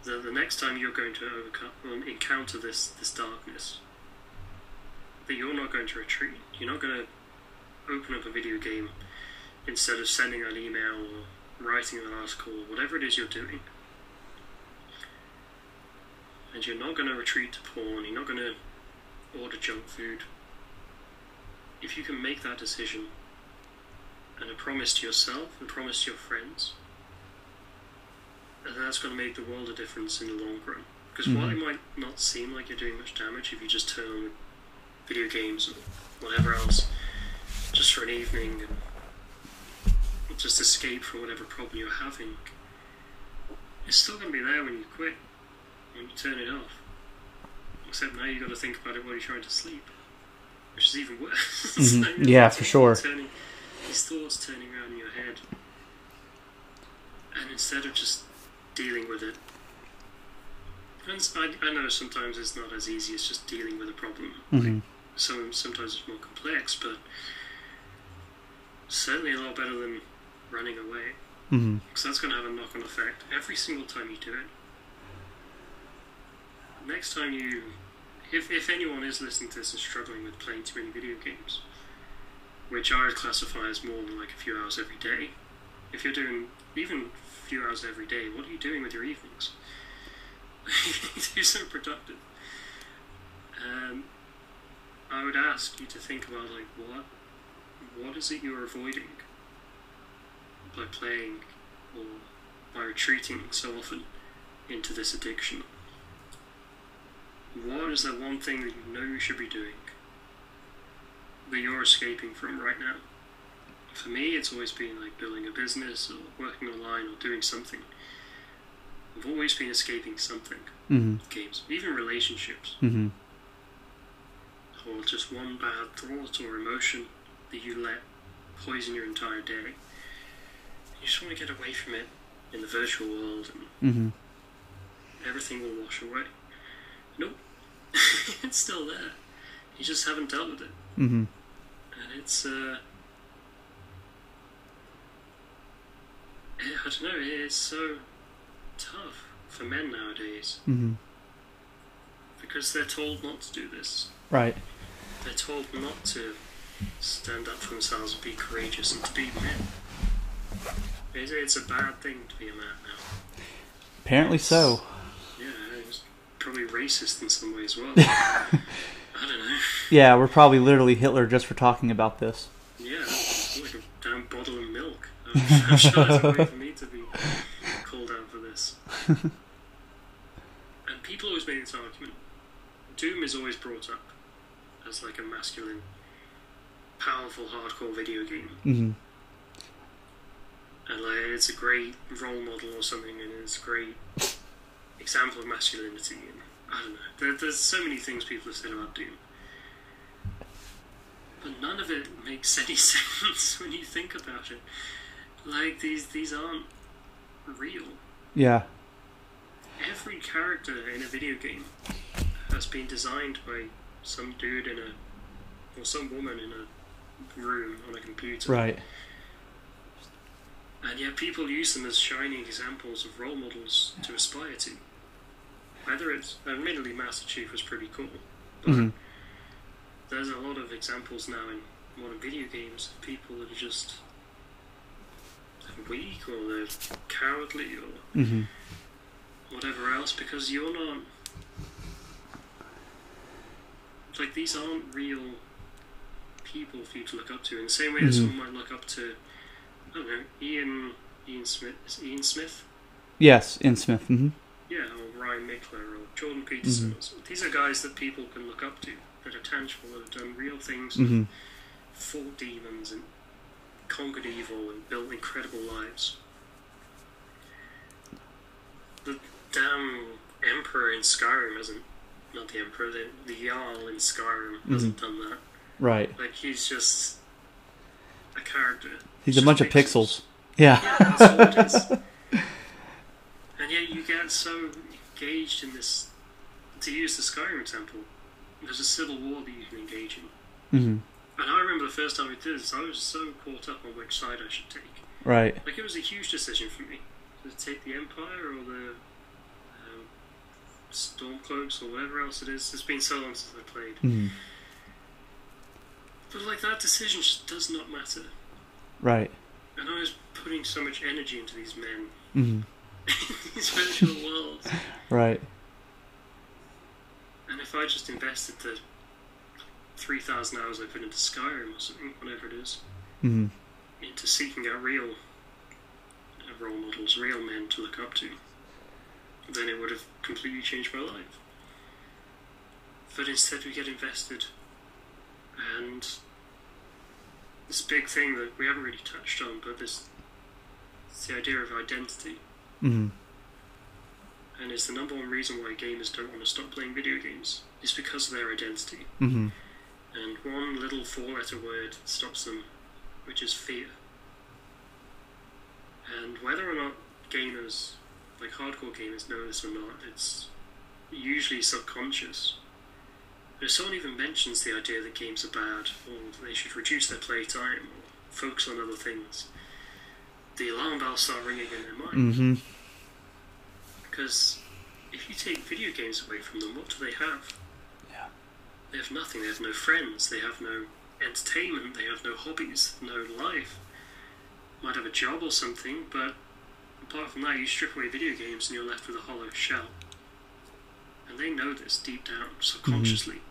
the, the next time you're going to overcome um, encounter this this darkness that you're not going to retreat you're not going to open up a video game instead of sending an email or writing an article or whatever it is you're doing and you're not going to retreat to porn, you're not going to order junk food. If you can make that decision and a promise to yourself and promise to your friends, that's going to make the world a difference in the long run. Because while it mm-hmm. might not seem like you're doing much damage if you just turn on video games or whatever else just for an evening and just escape from whatever problem you're having, it's still going to be there when you quit, when you turn it off. Except now you've got to think about it while you're trying to sleep, which is even worse. Mhm. So Yeah, for sure. Turning, these thoughts turning around in your head, and instead of just dealing with it, and I, I know sometimes it's not as easy as just dealing with a problem. hmm Some sometimes it's more complex, but certainly a lot better than running away. Because that's going to have a knock-on effect every single time you do it. Next time you, if if anyone is listening to this and struggling with playing too many video games, which I would classify as more than like a few hours every day, if you're doing even a few hours every day, what are you doing with your evenings? do something productive. Um, I would ask you to think about like what what is it you're avoiding by playing or by retreating so often into this addiction? What is the one thing that you know you should be doing that you're escaping from right now? For me, it's always been like building a business or working online or doing something. I've always been escaping something. hmm Games, even relationships, hmm or just one bad thought or emotion that you let poison your entire day. You just want to get away from it in the virtual world and hmm everything will wash away. Nope. it's still there. You just haven't dealt with it. hmm And it's, uh. I don't know, it's so tough for men nowadays hmm because they're told not to do this. Right. They're told not to stand up for themselves and be courageous and to be men. It's, it's a bad thing to be a man now. Apparently so. Probably racist in some way as well. I don't know. Yeah, we're probably literally Hitler just for talking about this. Yeah, it's like a damn bottle of milk. I'm, I'm sure there's a way for me to be called out for this. and people always make this argument. Doom is always brought up as like a masculine, powerful, hardcore video game. hmm And like it's a great role model or something, and it's great example of masculinity. And I don't know. There, there's so many things people have said about Doom, but none of it makes any sense when you think about it. Like these, these aren't real. Yeah. Every character in a video game has been designed by some dude in a or some woman in a room on a computer. Right. And yet people use them as shining examples of role models to aspire to. Whether it's, admittedly, Master Chief was pretty cool, but hmm there's a lot of examples now in modern video games of people that are just weak or they're cowardly or hmm whatever else because you're not. Like, these aren't real people for you to look up to in the same way that Mhm. someone might look up to, I don't know, Ian, Ian Smith, is Ian Smith? Yes, in Smith. hmm Yeah, Ryan Michler or Jordan Peterson. so- These are guys that people can look up to that are tangible, that have done real things, hmm fought demons and conquered evil and built incredible lives. The damn Emperor in Skyrim hasn't, not the Emperor, the, the Jarl in Skyrim hasn't done that. Right. Like, he's just a character. He's a bunch of pixels. Yeah. Yeah, that's all it is. And yet you get so engaged in this. To use the Skyrim example, there's a civil war that you can engage in. hmm And I remember the first time we did this, I was so caught up on which side I should take. Right. Like, it was a huge decision for me to take the Empire or the um, Stormcloaks or whatever else it is. It's been so long since I played. hmm But, like, that decision just does not matter. Right. And I was putting so much energy into these men, hmm these virtual worlds. Right. And if I just invested the 3,000 hours I put into Skyrim or something, whatever it is, hmm into seeking out real uh, role models, real men to look up to, then it would have completely changed my life. But instead, we get invested, and this big thing that we haven't really touched on, but this it's the idea of identity, Mm-hmm. and it's the number one reason why gamers don't want to stop playing video games. It's because of their identity, Mm-hmm. and one little four-letter word stops them, which is fear. And whether or not gamers, like hardcore gamers, know this or not, it's usually subconscious. But if someone even mentions the idea that games are bad, or they should reduce their playtime, or focus on other things, the alarm bells start ringing in their mind. Mm-hmm. Because if you take video games away from them, what do they have? Yeah. They have nothing. They have no friends. They have no entertainment. They have no hobbies. No life. Might have a job or something, but apart from that, you strip away video games and you're left with a hollow shell. And they know this deep down, subconsciously.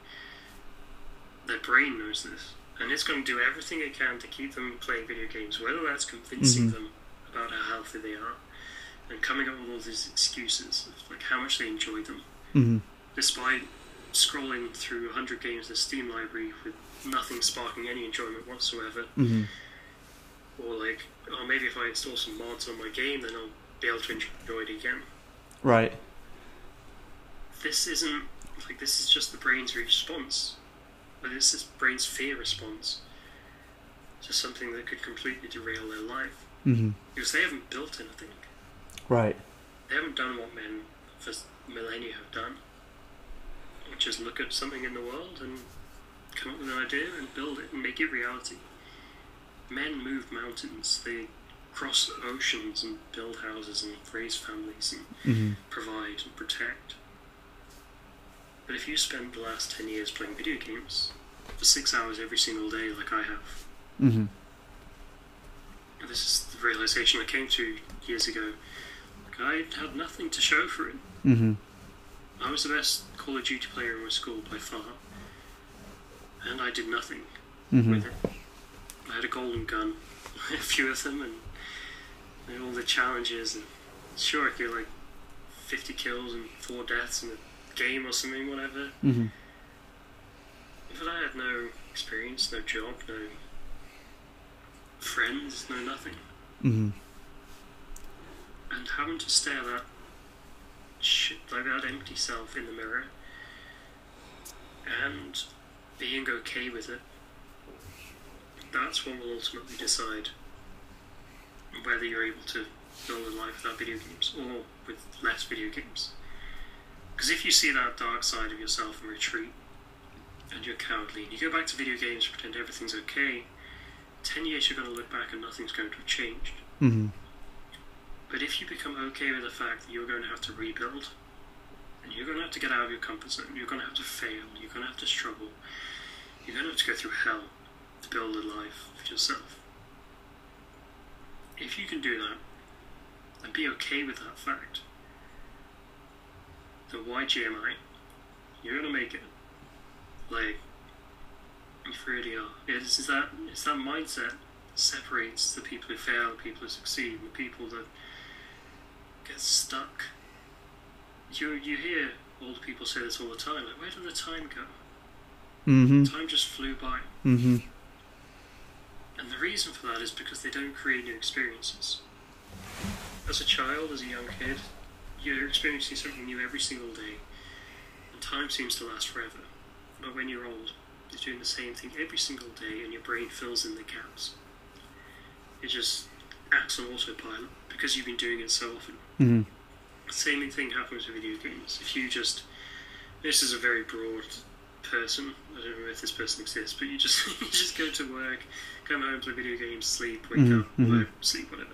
Their brain knows this. And it's going to do everything it can to keep them playing video games, whether that's convincing Mhm. them about how healthy they are and coming up with all these excuses of like how much they enjoy them Mm-hmm. despite scrolling through 100 games in the Steam library with nothing sparking any enjoyment whatsoever, Mm-hmm. or like, oh, maybe if I install some mods on my game, then I'll be able to enjoy it again. Right. This isn't like this is just the brain's response, but it's this brain's fear response to something that could completely derail their life Mm-hmm. because they haven't built anything. Right. They haven't done what men for millennia have done, which is look at something in the world and come up with an idea and build it and make it reality. Men move mountains, they cross oceans and build houses and raise families and Mm-hmm. provide and protect. But if you spend the last 10 years playing video games for six hours every single day, like I have, Mm-hmm. this is the realization I came to years ago, like I had nothing to show for it. Mm-hmm. I was the best Call of Duty player in my school by far, and I did nothing Mm-hmm. with it. I had a golden gun, a few of them, and, and all the challenges. And sure, I get like 50 kills and four deaths in a game or something, whatever. Mm-hmm. But I had no experience, no job, no friends, no nothing. Mm-hmm. And having to stare that shit like that empty self in the mirror and being okay with it that's what will ultimately decide whether you're able to build a life without video games or with less video games because if you see that dark side of yourself and retreat and you're cowardly and you go back to video games pretend everything's okay 10 years you're going to look back and nothing's going to have changed Mm-hmm. But if you become okay with the fact that you're going to have to rebuild, and you're going to have to get out of your comfort zone, you're going to have to fail, you're going to have to struggle, you're going to have to go through hell to build a life for yourself. If you can do that, and be okay with that fact, then why GMI? You're going to make it. Like, you really are. It's, it's that, it's that mindset that separates the people who fail, the people who succeed, the people that get stuck. You you hear old people say this all the time. Like, where did the time go? Mm-hmm. Time just flew by. Mm-hmm. And the reason for that is because they don't create new experiences. As a child, as a young kid, you're experiencing something new every single day, and time seems to last forever. But when you're old, you're doing the same thing every single day, and your brain fills in the gaps. It just acts on autopilot because you've been doing it so often. Mm-hmm. Same thing happens with video games. If you just, this is a very broad person. I don't know if this person exists, but you just you just go to work, come home, play video games, sleep, wake Mhm, up, mhm. work, sleep, whatever.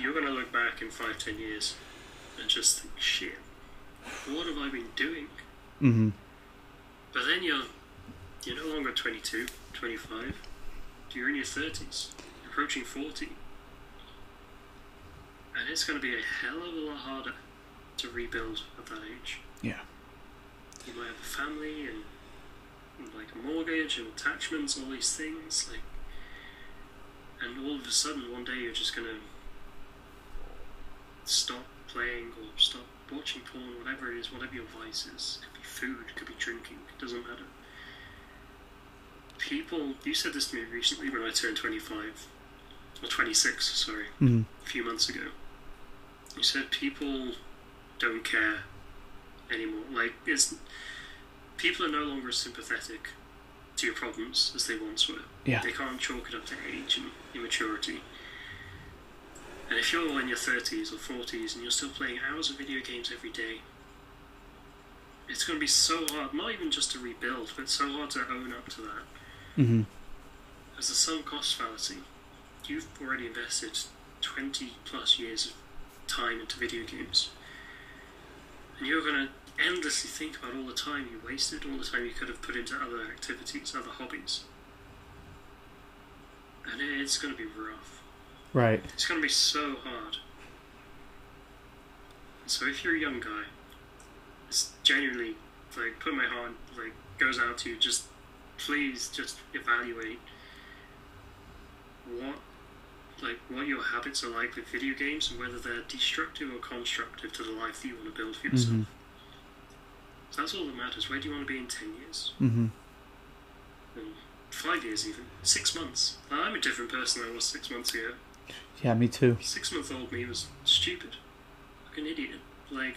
You're gonna look back in five, ten years and just think, shit, what have I been doing? Mm-hmm. But then you're you're no longer 22, 25. You're in your 30s, approaching 40. And it's going to be a hell of a lot harder to rebuild at that age. Yeah. You might have a family and, and like a mortgage and attachments, all these things, like, and all of a sudden one day you're just going to stop playing or stop watching porn, whatever it is, whatever your vice is. It Could be food, could be drinking, it doesn't matter. People, you said this to me recently when I turned 25, or 26, sorry, Mhm. a few months ago. You said people don't care anymore. Like, it's people are no longer as sympathetic to your problems as they once were. Yeah. They can't chalk it up to age and immaturity. And if you're in your 30s or 40s and you're still playing hours of video games every day, it's going to be so hard, not even just to rebuild, but so hard to own up to that. hmm As the sunk cost fallacy, you've already invested 20 plus years of time into video games. And you're going to endlessly think about all the time you wasted, all the time you could have put into other activities, other hobbies. And it's going to be rough. Right. It's going to be so hard. So if you're a young guy, it's genuinely like put my heart like goes out to you. Just please, just evaluate what like what your habits are like with video games and whether they're destructive or constructive to the life that you want to build for yourself. hmm So that's all that matters. Where do you want to be in ten years? hmm five years, even six months. I'm a different person than I was six months ago. Yeah, me too. six month old me was stupid, like an idiot. Like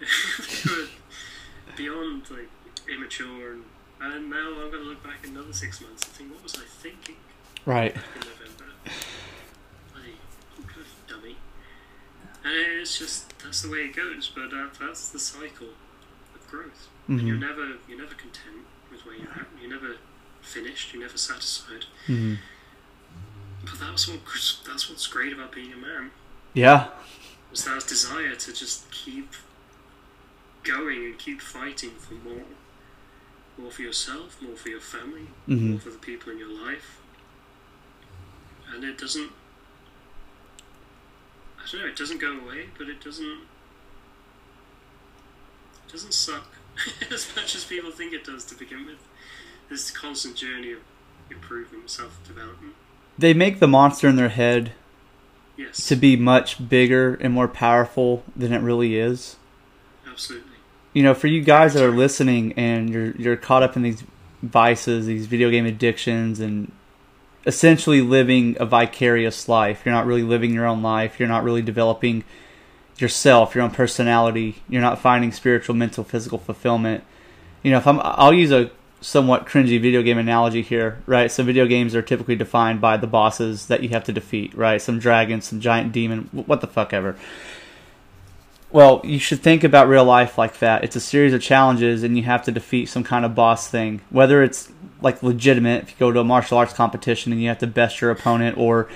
beyond like immature, and, and now I'm gonna look back another six months and think, what was I thinking Right. And it's just that's the way it goes. But uh, that's the cycle of growth. And you're hmm never you're never content with where you're at. You're never finished. You're never satisfied. hmm But that's what that's what's great about being a man. Yeah. was that desire to just keep going and keep fighting for more. More for yourself, more for your family, hmm more for the people in your life. And it doesn't. I don't know, it doesn't go away, but it doesn't. It doesn't suck as much as people think it does to begin with. This constant journey of improvement, self development. They make the monster in their head Yes, to be much bigger and more powerful than it really is. absolutely. You know, for you guys that are listening and you're you're caught up in these vices, these video game addictions and essentially living a vicarious life. You're not really living your own life. You're not really developing yourself, your own personality. You're not finding spiritual, mental, physical fulfillment. You know, if I'm I'll use a somewhat cringy video game analogy here, right? So video games are typically defined by the bosses that you have to defeat, right? Some dragon, some giant demon, what the fuck ever. Well, you should think about real life like that. It's a series of challenges, and you have to defeat some kind of boss thing. Whether it's like legitimate, if you go to a martial arts competition and you have to best your opponent, or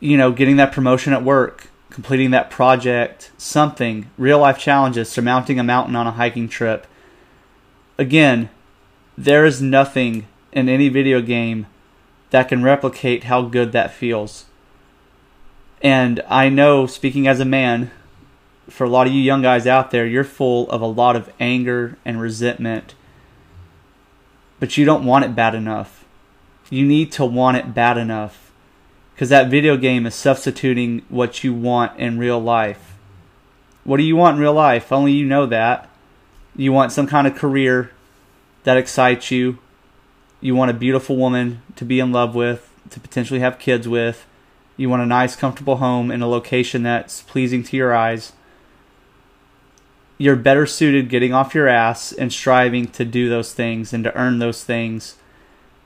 you know, getting that promotion at work, completing that project, something. Real life challenges, surmounting a mountain on a hiking trip. Again, there is nothing in any video game that can replicate how good that feels. And I know, speaking as a man, for a lot of you young guys out there, you're full of a lot of anger and resentment, but you don't want it bad enough. You need to want it bad enough because that video game is substituting what you want in real life. What do you want in real life? Only you know that. You want some kind of career that excites you. You want a beautiful woman to be in love with, to potentially have kids with. You want a nice, comfortable home in a location that's pleasing to your eyes you're better suited getting off your ass and striving to do those things and to earn those things.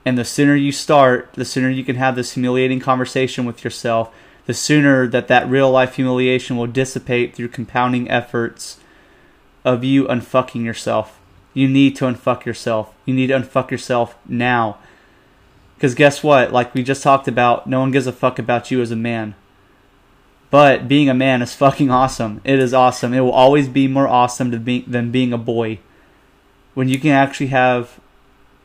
And the sooner you start, the sooner you can have this humiliating conversation with yourself, the sooner that that real life humiliation will dissipate through compounding efforts of you unfucking yourself. You need to unfuck yourself. You need to unfuck yourself now. Because guess what? Like we just talked about, no one gives a fuck about you as a man. But being a man is fucking awesome. It is awesome. It will always be more awesome be, than being a boy. When you can actually have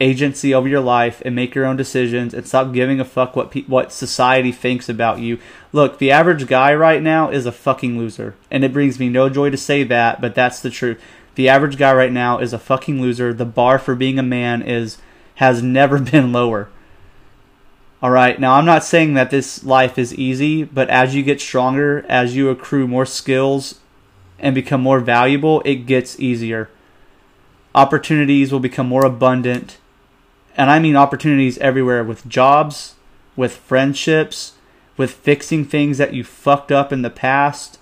agency over your life and make your own decisions and stop giving a fuck what pe- what society thinks about you. Look, the average guy right now is a fucking loser, and it brings me no joy to say that, but that's the truth. The average guy right now is a fucking loser. The bar for being a man is has never been lower. All right. Now, I'm not saying that this life is easy, but as you get stronger, as you accrue more skills and become more valuable, it gets easier. Opportunities will become more abundant. And I mean opportunities everywhere with jobs, with friendships, with fixing things that you fucked up in the past,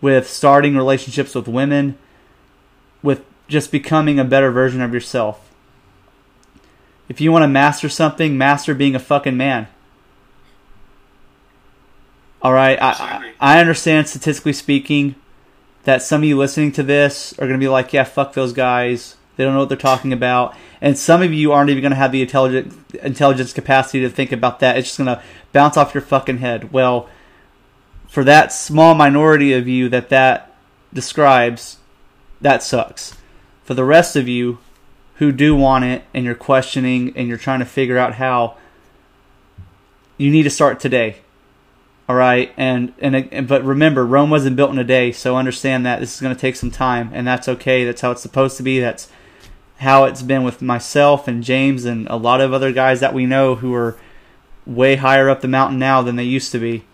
with starting relationships with women, with just becoming a better version of yourself. If you want to master something, master being a fucking man. All right, I, I understand statistically speaking that some of you listening to this are going to be like, yeah, fuck those guys. They don't know what they're talking about. And some of you aren't even going to have the intelligent intelligence capacity to think about that. It's just going to bounce off your fucking head. Well, for that small minority of you that that describes, that sucks. For the rest of you who do want it and you're questioning and you're trying to figure out how, you need to start today. All right, and and but remember, Rome wasn't built in a day, so understand that this is going to take some time, and that's okay. That's how it's supposed to be. That's how it's been with myself and James and a lot of other guys that we know who are way higher up the mountain now than they used to be.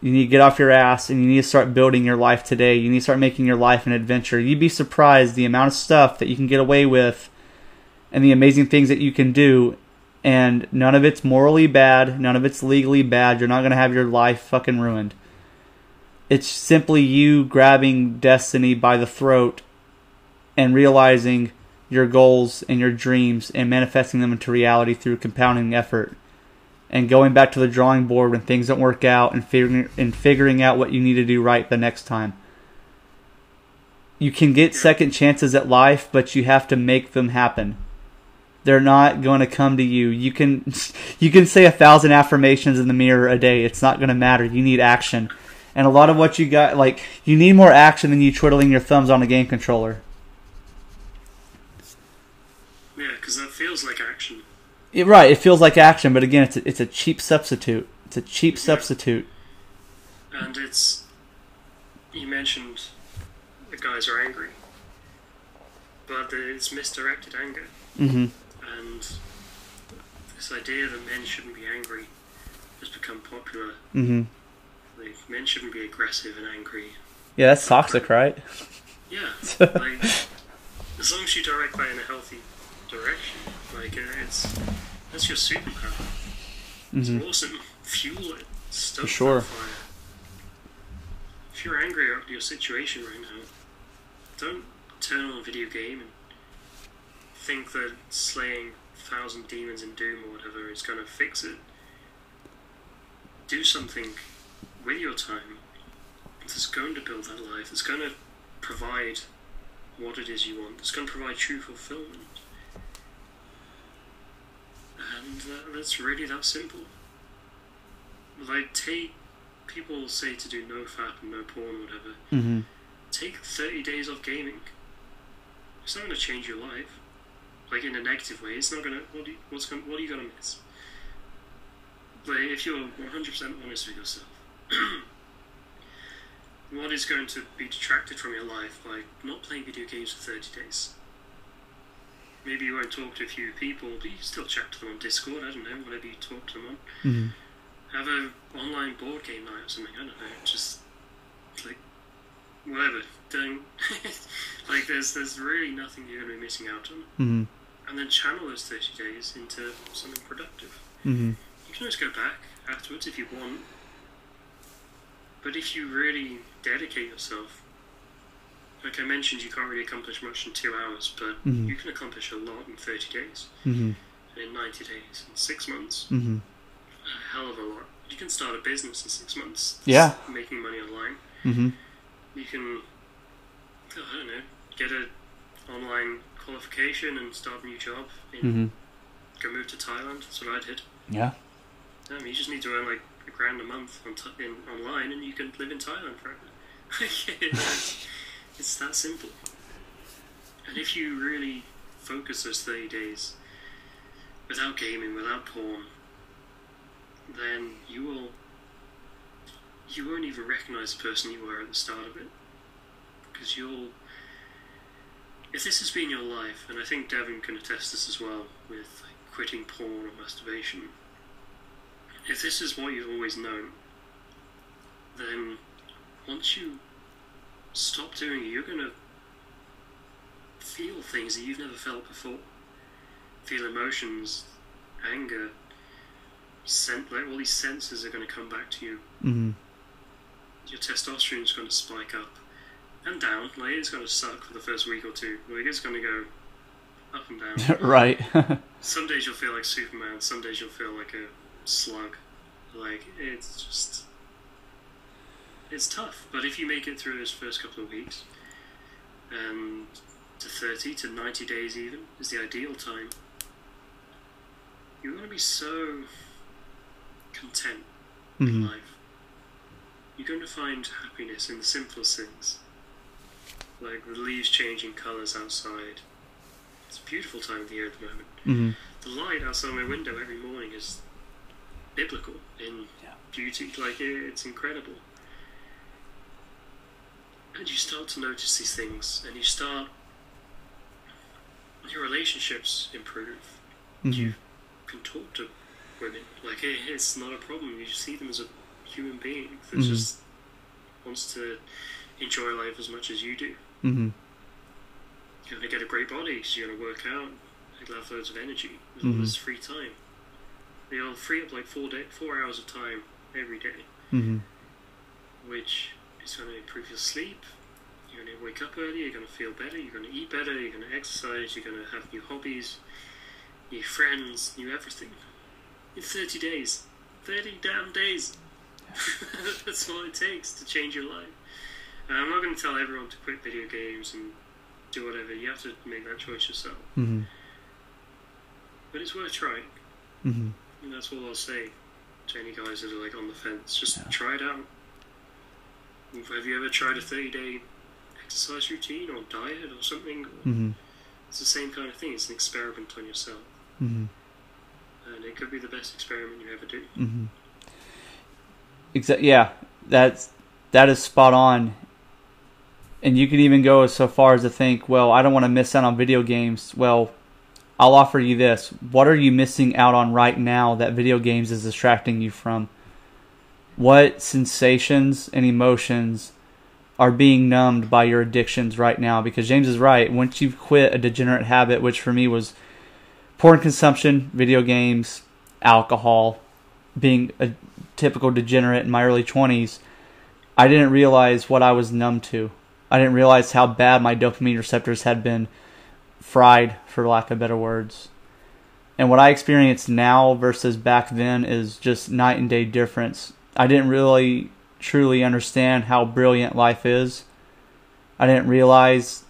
You need to get off your ass and you need to start building your life today. You need to start making your life an adventure. You'd be surprised the amount of stuff that you can get away with and the amazing things that you can do and none of it's morally bad, none of it's legally bad. You're not going to have your life fucking ruined. It's simply you grabbing destiny by the throat and realizing your goals and your dreams and manifesting them into reality through compounding effort and going back to the drawing board when things don't work out and figuring and figuring out what you need to do right the next time. You can get second chances at life, but you have to make them happen. They're not going to come to you. You can you can say a thousand affirmations in the mirror a day. It's not going to matter. You need action. And a lot of what you got like you need more action than you twiddling your thumbs on a game controller. Yeah, because that feels like action. It, right, it feels like action, but again, it's a, it's a cheap substitute. It's a cheap substitute. And it's you mentioned the guys are angry, but it's misdirected anger. Mm-hmm. And this idea that men shouldn't be angry has become popular. Mm-hmm. Like men shouldn't be aggressive and angry. Yeah, that's toxic, right? Yeah, like as long as you direct that in a healthy direction, like uh, it's that's your superpower. It's Mhm. awesome. Fuel it. Stoke sure. If you're angry at your situation right now, don't turn on a video game and think that slaying a thousand demons in Doom or whatever is going to fix it. Do something with your time that's going to build that life, that's going to provide what it is you want, that's going to provide true fulfillment. And uh, that's really that simple. Like, take. People say to do NoFap and no porn, or whatever. Mm-hmm. Take 30 days off gaming. It's not going to change your life. Like, in a negative way. It's not going to. What, do you, what's going, what are you going to miss? Like, if you're 100% honest with yourself, what is going to be detracted from your life by not playing video games for 30 days? Maybe you won't talk to a few people, but you can still chat to them on Discord, I don't know, whatever you talk to them on. Mm-hmm. Have a online board game night or something, I don't know, just like whatever. Don't like there's there's really nothing you're gonna be missing out on. Mm-hmm. And then channel those thirty days into something productive. Mm-hmm. You can always go back afterwards if you want. But if you really dedicate yourself, like I mentioned, you can't really accomplish much in two hours, but Mhm. you can accomplish a lot in 30 days, Mm-hmm. in 90 days, in six months. Mm-hmm. A hell of a lot. You can start a business in six months. Yeah. Making money online. Mm-hmm. You can, I don't know, get an online qualification and start a new job. In, Mm-hmm. Go move to Thailand. That's what I did. Yeah. Um, you just need to earn like a grand a month on t- in, online, and you can live in Thailand forever. it's, that simple. And if you really focus those thirty days without gaming, without porn, then you will. You won't even recognize the person you were at the start of it, because you'll. If this has been your life, and I think Devon can attest this as well, with like, quitting porn or masturbation, if this is what you've always known, then once you stop doing it, you're gonna feel things that you've never felt before. Feel emotions, anger, scent, like all these senses are going to come back to you. Mm-hmm. Your testosterone's going to spike up and down. Like it's going to suck for the first week or two. Like it's going to go up and down. right. some days you'll feel like Superman. Some days you'll feel like a slug. Like it's just it's tough. But if you make it through those first couple of weeks, and to 30 to 90 days even is the ideal time, you're going to be so content in Mhm. life. You're going to find happiness in the simplest things. Like the leaves changing colours outside. It's a beautiful time of the year at the moment. hmm The light outside my window every morning is biblical in Yeah. beauty. Like it, it's incredible. And you start to notice these things, and you start. Your relationships improve. hmm You can talk to women. Like it, it's not a problem. You see them as a human being that Mhm. just wants to enjoy life as much as you do. hmm You're to get a great body because you're to work out. You'll have loads of energy with all Mhm. this free time. You'll free up like four day, four hours of time every day, hmm which is going to improve your sleep. You're going to wake up early. You're going to feel better. You're going to eat better. You're going to exercise. You're going to have new hobbies, new friends, new everything. In 30 days, 30 damn days. That's all it takes to change your life. And I'm not going to tell everyone to quit video games and do whatever. You have to make that choice yourself. hmm But it's worth trying. hmm And that's all I'll say to any guys that are like on the fence. Just Yeah. try it out. Have you ever tried a 30 day exercise routine or diet or something? hmm It's the same kind of thing. It's an experiment on yourself. hmm And it could be the best experiment you ever do. hmm Exa- yeah, that's that is spot on. And you could even go so far as to think, well, I don't want to miss out on video games. Well, I'll offer you this. What are you missing out on right now that video games is distracting you from? What sensations and emotions are being numbed by your addictions right now? Because James is right. Once you've quit a degenerate habit, which for me was porn consumption, video games, alcohol, being a typical degenerate in my early 20s, I didn't realize what I was numb to. I didn't realize how bad my dopamine receptors had been fried, for lack of better words. And what I experience now versus back then is just night and day difference. I didn't really truly understand how brilliant life is. I didn't realize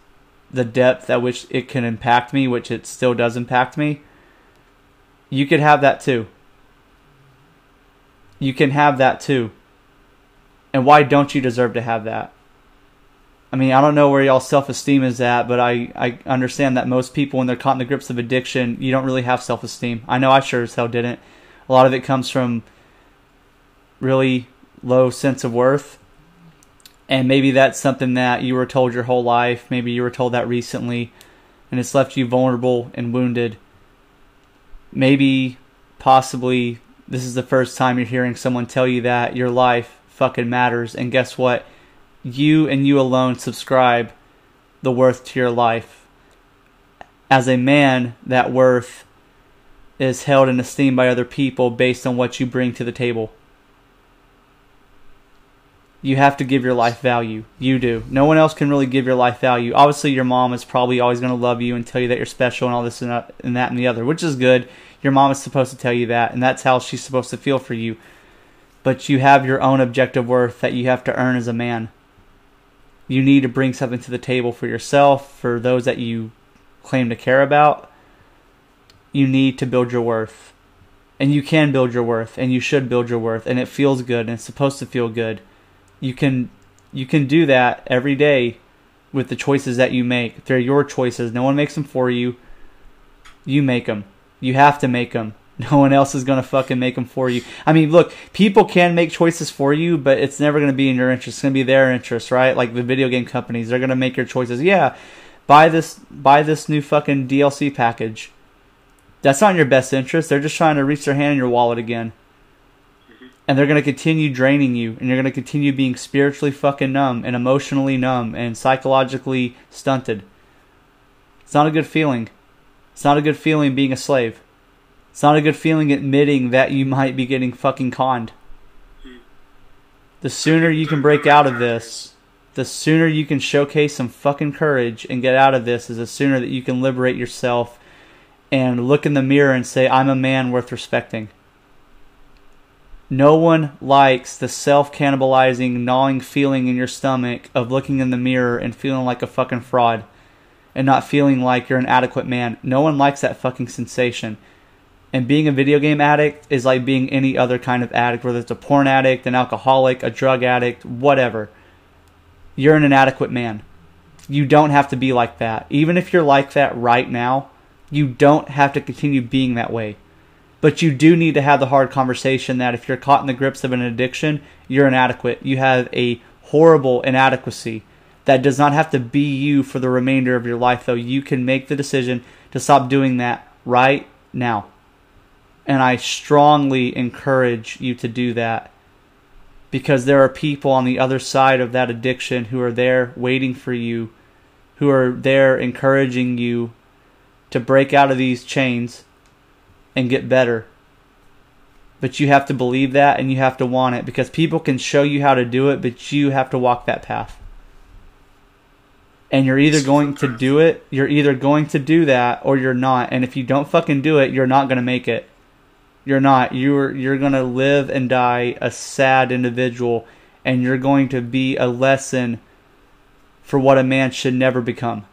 the depth at which it can impact me, which it still does impact me. You could have that too. You can have that too. And why don't you deserve to have that? I mean, I don't know where y'all self esteem is at, but I, I understand that most people, when they're caught in the grips of addiction, you don't really have self esteem. I know I sure as hell didn't. A lot of it comes from really low sense of worth. And maybe that's something that you were told your whole life. Maybe you were told that recently, and it's left you vulnerable and wounded. Maybe, possibly, this is the first time you're hearing someone tell you that your life fucking matters. And guess what? You and you alone subscribe the worth to your life. As a man, that worth is held in esteem by other people based on what you bring to the table. You have to give your life value. You do. No one else can really give your life value. Obviously, your mom is probably always going to love you and tell you that you're special and all this and that, and that and the other, which is good. Your mom is supposed to tell you that, and that's how she's supposed to feel for you. But you have your own objective worth that you have to earn as a man. You need to bring something to the table for yourself, for those that you claim to care about. You need to build your worth. And you can build your worth, and you should build your worth, and it feels good, and it's supposed to feel good. You can you can do that every day with the choices that you make. They're your choices. No one makes them for you. You make them. You have to make them. No one else is going to fucking make them for you. I mean, look, people can make choices for you, but it's never going to be in your interest. It's going to be their interest, right? Like the video game companies, they're going to make your choices. Yeah, buy this buy this new fucking DLC package. That's not in your best interest. They're just trying to reach their hand in your wallet again. And they're going to continue draining you and you're going to continue being spiritually fucking numb and emotionally numb and psychologically stunted. It's not a good feeling. It's not a good feeling being a slave. It's not a good feeling admitting that you might be getting fucking conned. The sooner you can break out of this, the sooner you can showcase some fucking courage and get out of this is the sooner that you can liberate yourself and look in the mirror and say, I'm a man worth respecting. No one likes the self cannibalizing, gnawing feeling in your stomach of looking in the mirror and feeling like a fucking fraud and not feeling like you're an adequate man. No one likes that fucking sensation. And being a video game addict is like being any other kind of addict, whether it's a porn addict, an alcoholic, a drug addict, whatever. You're an inadequate man. You don't have to be like that. Even if you're like that right now, you don't have to continue being that way. But you do need to have the hard conversation that if you're caught in the grips of an addiction, you're inadequate. You have a horrible inadequacy. That does not have to be you for the remainder of your life, though. You can make the decision to stop doing that right now. And I strongly encourage you to do that because there are people on the other side of that addiction who are there waiting for you, who are there encouraging you to break out of these chains and get better. But you have to believe that and you have to want it because people can show you how to do it, but you have to walk that path. And you're either going to do it, you're either going to do that or you're not. And if you don't fucking do it, you're not going to make it. You're not. You're you're going to live and die a sad individual and you're going to be a lesson for what a man should never become.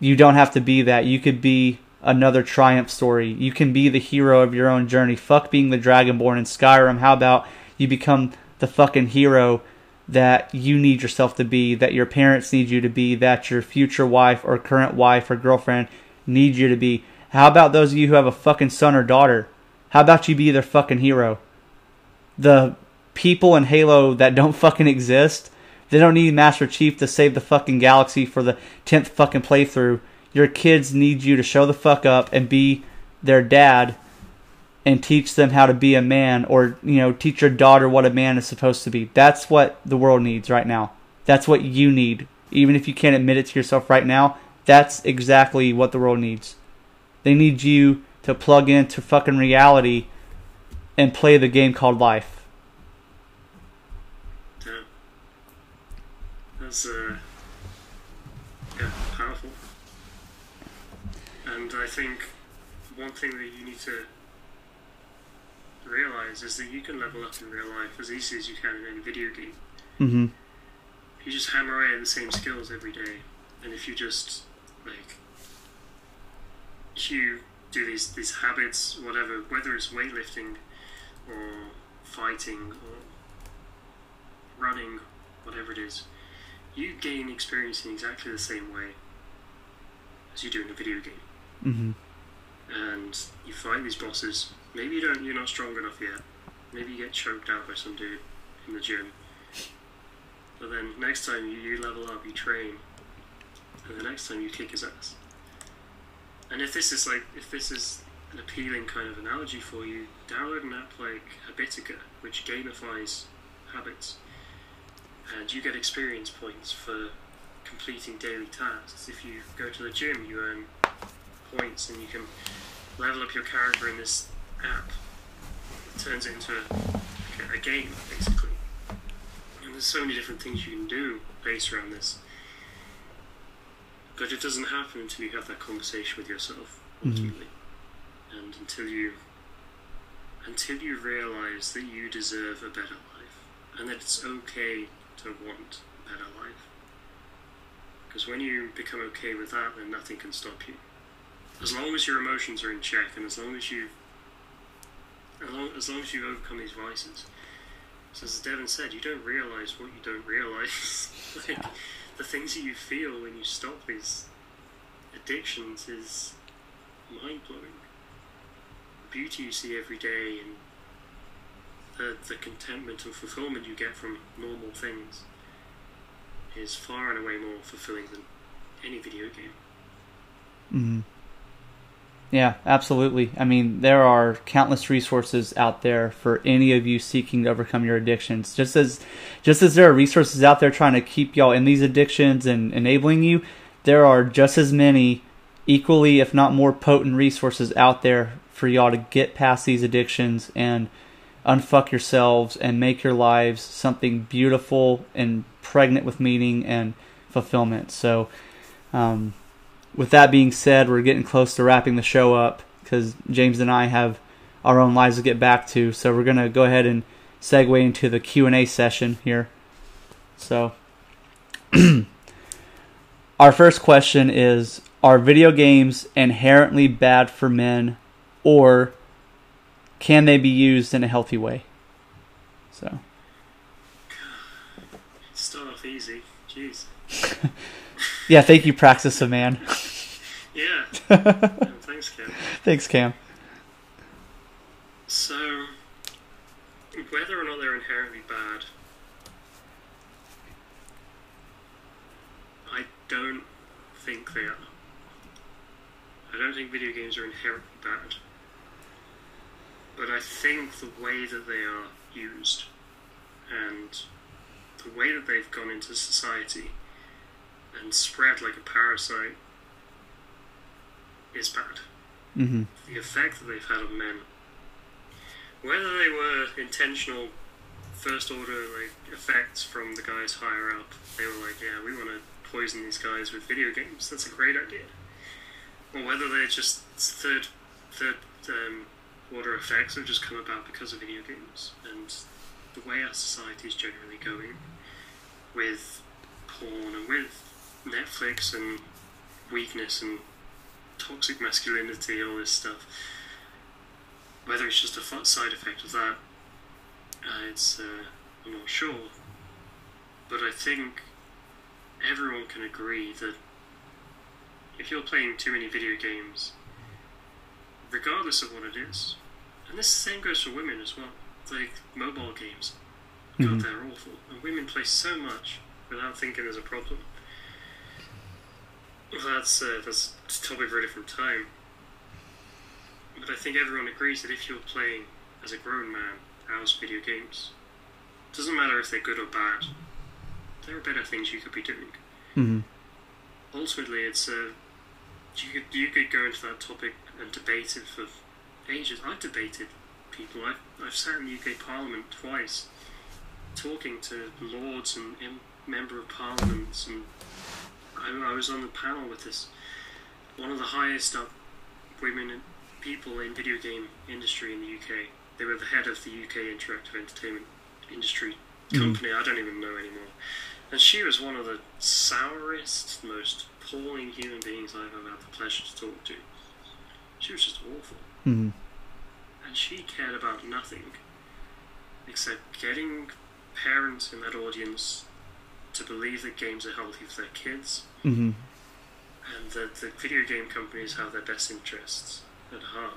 You don't have to be that. You could be another triumph story. You can be the hero of your own journey. Fuck being the Dragonborn in Skyrim. How about you become the fucking hero that you need yourself to be, that your parents need you to be, that your future wife or current wife or girlfriend need you to be? How about those of you who have a fucking son or daughter? How about you be their fucking hero? The people in Halo that don't fucking exist, they don't need Master Chief to save the fucking galaxy for the 10th fucking playthrough your kids need you to show the fuck up and be their dad and teach them how to be a man or you know teach your daughter what a man is supposed to be. That's what the world needs right now. That's what you need. Even if you can't admit it to yourself right now that's exactly what the world needs. They need you to plug into fucking reality and play the game called life. Yeah. That's uh, yeah, powerful. And I think one thing that you need to realize is that you can level up in real life as easy as you can in any video game. mm-hmm You just hammer away at the same skills every day, and if you just like you do these these habits, whatever, whether it's weightlifting or fighting or running, whatever it is, you gain experience in exactly the same way as you do in a video game. Mm-hmm And you fight these bosses. Maybe you don't. You're not strong enough yet. Maybe you get choked out by some dude in the gym. But then next time you, you level up, you train, and the next time you kick his ass. And if this is like, if this is an appealing kind of analogy for you, download an app like Habitica, which gamifies habits, and you get experience points for completing daily tasks. If you go to the gym, you earn points, and you can level up your character in this app. It turns it into a, a game, basically. And there's so many different things you can do based around this. But it doesn't happen until you have that conversation with yourself, mm-hmm. ultimately. And until you until you realise that you deserve a better life. And that it's okay to want a better life. Because when you become okay with that, then nothing can stop you. As long as your emotions are in check, and as long as you, as long as, long as you overcome these vices. So as Devin said, you don't realise what you don't realise. like the things that you feel when you stop these addictions is mind blowing. The beauty you see every day and the, the contentment and fulfillment you get from normal things is far and away more fulfilling than any video game. mm-hmm Yeah, absolutely. I mean, there are countless resources out there for any of you seeking to overcome your addictions. Just as just as there are resources out there trying to keep y'all in these addictions and enabling you, there are just as many equally if not more potent resources out there for y'all to get past these addictions and unfuck yourselves and make your lives something beautiful and pregnant with meaning and fulfillment. So um, with that being said, we're getting close to wrapping the show up because James and I have our own lives to get back to. So we're gonna go ahead and segue into the Q and A session here. So, our first question is: Are video games inherently bad for men, or can they be used in a healthy way? So. Start off easy. Jeez. yeah, thank you, Praxis of Man. Yeah. yeah. Thanks, Cam. Thanks, Cam. So, whether or not they're inherently bad, I don't think they are. I don't think video games are inherently bad. But I think the way that they are used and the way that they've gone into society and spread like a parasite is bad. Mm-hmm. The effect that they've had on men, whether they were intentional, first order like effects from the guys higher up, they were like, yeah, we want to poison these guys with video games. That's a great idea. Or whether they're just third, third um, order effects have just come about because of video games and the way our society is generally going with porn and with Netflix and weakness and toxic masculinity, all this stuff. Whether it's just a side effect of that, uh, it's uh, I'm not sure. But I think everyone can agree that if you're playing too many video games, regardless of what it is, and this same goes for women as well, like mobile games. God, Mhm. they're awful. And women play so much without thinking there's a problem. Well, that's uh, that's a topic for a different time. But I think everyone agrees that if you're playing as a grown man house video games, doesn't matter if they're good or bad. There are better things you could be doing. Mm-hmm. Ultimately, it's uh, you could you could go into that topic and debate it for ages. I've debated people. I've I've sat in the UK Parliament twice, talking to lords and, and member of parliaments and I, I was on the panel with this one of the highest up women and people in video game industry in the UK. They were the head of the UK interactive entertainment industry Mhm. company. I don't even know anymore. And she was one of the sourest, most appalling human beings I've ever had the pleasure to talk to. She was just awful, Mm-hmm. and she cared about nothing except getting parents in that audience to believe that games are healthy for their kids Mm-hmm. and that the video game companies have their best interests at heart.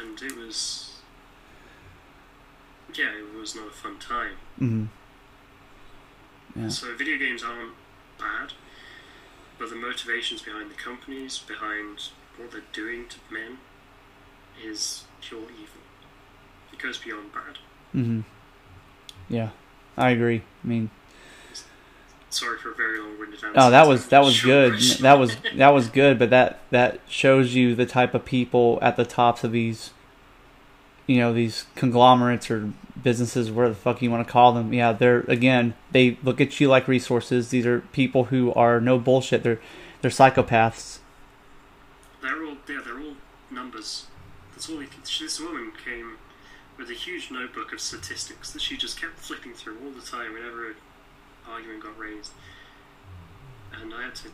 And it was, yeah, it was not a fun time. Mm-hmm. Yeah. So video games aren't bad, but the motivations behind the companies, behind what they're doing to men, is pure evil. It goes beyond bad. Mm-hmm. Yeah, I agree. I mean, Sorry for very long-winded answer. oh, that was that was Short good. That was that was good. But that that shows you the type of people at the tops of these, you know, these conglomerates or businesses, whatever the fuck you want to call them. Yeah, they're again, they look at you like resources. These are people who are no bullshit. They're they're psychopaths. They're all yeah, they're all numbers. That's all. They, this woman came with a huge notebook of statistics that she just kept flipping through all the time whenever argument got raised. And I had to,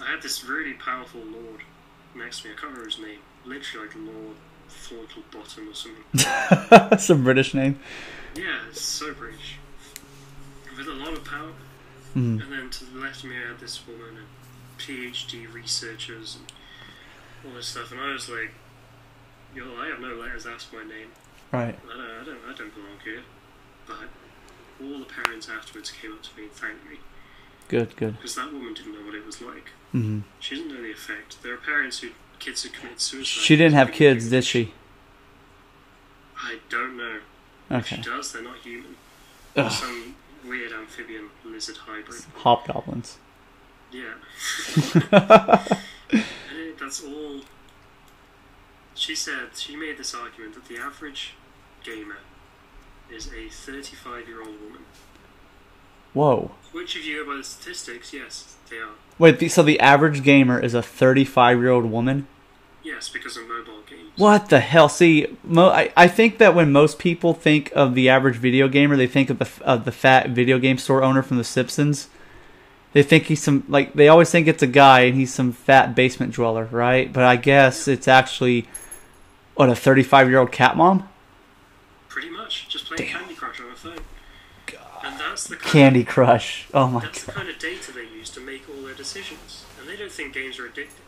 I had this really powerful lord next to me. I can't remember his name. Literally like Lord Thornton Bottom or something. Some British name. Yeah, it's so British. With a lot of power. Mm-hmm. And then to the left of me, I had this woman and PhD researchers and all this stuff, and I was like, "Yo, I have no letters. That's my name. Right. I don't, I don't, I don't belong here." But all the parents afterwards came up to me and thanked me Good. Good. because that woman didn't know what it was like. Mm-hmm. She didn't know the effect. There are parents who kids who commit suicide. She didn't have kids, did she? I don't know. If she does, they're not human. Ugh. Some weird amphibian lizard hybrid. Hobgoblins. Yeah. And that's all. She said she made this argument that the average gamer is a 35 year old woman. Whoa. Which, if you go by the statistics, yes, they are. Wait, the- so the average gamer is a 35 year old woman? Yes, because of mobile games. What the hell? See, mo- I, I think that when most people think of the average video gamer, they think of the of the fat video game store owner from The Simpsons. They think he's some like they always think it's a guy and he's some fat basement dweller, right? But I guess it's actually what a 35 year old cat mom. Pretty much, just playing Damn. Candy Crush on a phone. And that's the kind Candy Crush. Oh my That's the kind of data they use to make all their decisions, and they don't think games are addictive.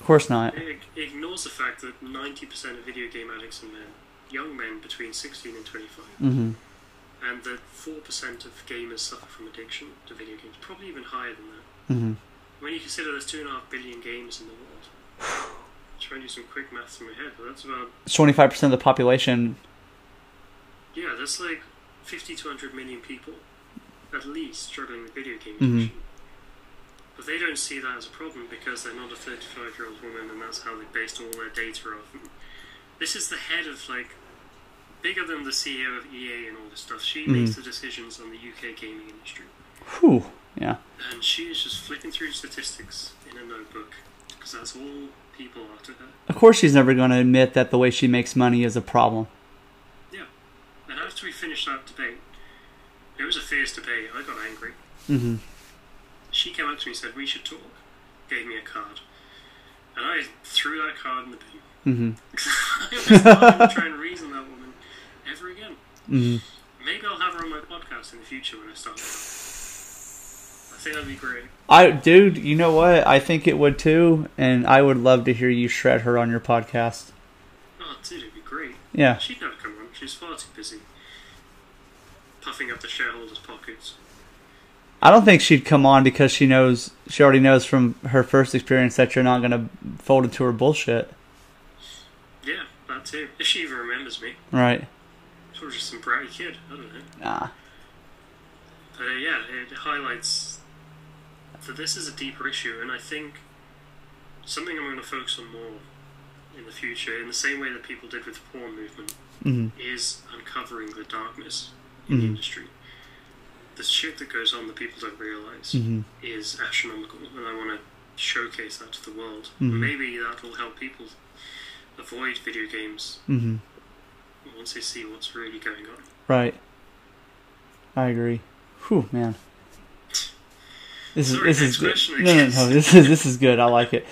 Of course not. It ignores the fact that 90% of video game addicts are men, young men between 16 and 25, Mm-hmm. and that 4% of gamers suffer from addiction to video games, probably even higher than that. Mm-hmm. When you consider there's 2.5 billion games in the world, try and do some quick maths in my head, but that's about, 25 percent of the population. Yeah, that's like 50 to 100 million people, at least, struggling with video game Mhm. But they don't see that as a problem because they're not a 35 year old woman and that's how they based all their data off. And this is the head of, like, bigger than the CEO of EA and all this stuff. She Mhm. makes the decisions on the UK gaming industry. Whew. Yeah. And she is just flipping through statistics in a notebook because that's all people are to her. Of course, she's never going to admit that the way she makes money is a problem. We finished that debate, it was a fierce debate. I got angry. hmm She came up to me and said, We should talk. Gave me a card. And I threw that card in the bin. hmm I'm not going to try and reason that woman ever again. hmm Maybe I'll have her on my podcast in the future when I start. I think that'd be great. I, dude, you know what? I think it would too, and I would love to hear you shred her on your podcast. Oh, dude, it'd be great. Yeah. She'd never come on. She's far too busy puffing up the shareholders' pockets. I don't think she'd come on because she knows she already knows from her first experience that you're not going to fold into her bullshit, Yeah, that too. If she even remembers me. right? Sort of just some bratty kid. I don't know. Nah. But uh, yeah, it highlights that this is a deeper issue, and I think something I'm going to focus on more in the future, in the same way that people did with the porn movement, hmm is uncovering the darkness in the Mhm. industry. The shit that goes on that people don't realize hmm is astronomical, and I want to showcase that to the world. Mhm. Maybe that will help people avoid video games hmm once they see what's really going on. Right. I agree. Whew, man. This is Sorry, this is good. No, no, no. This is this is good. I like it.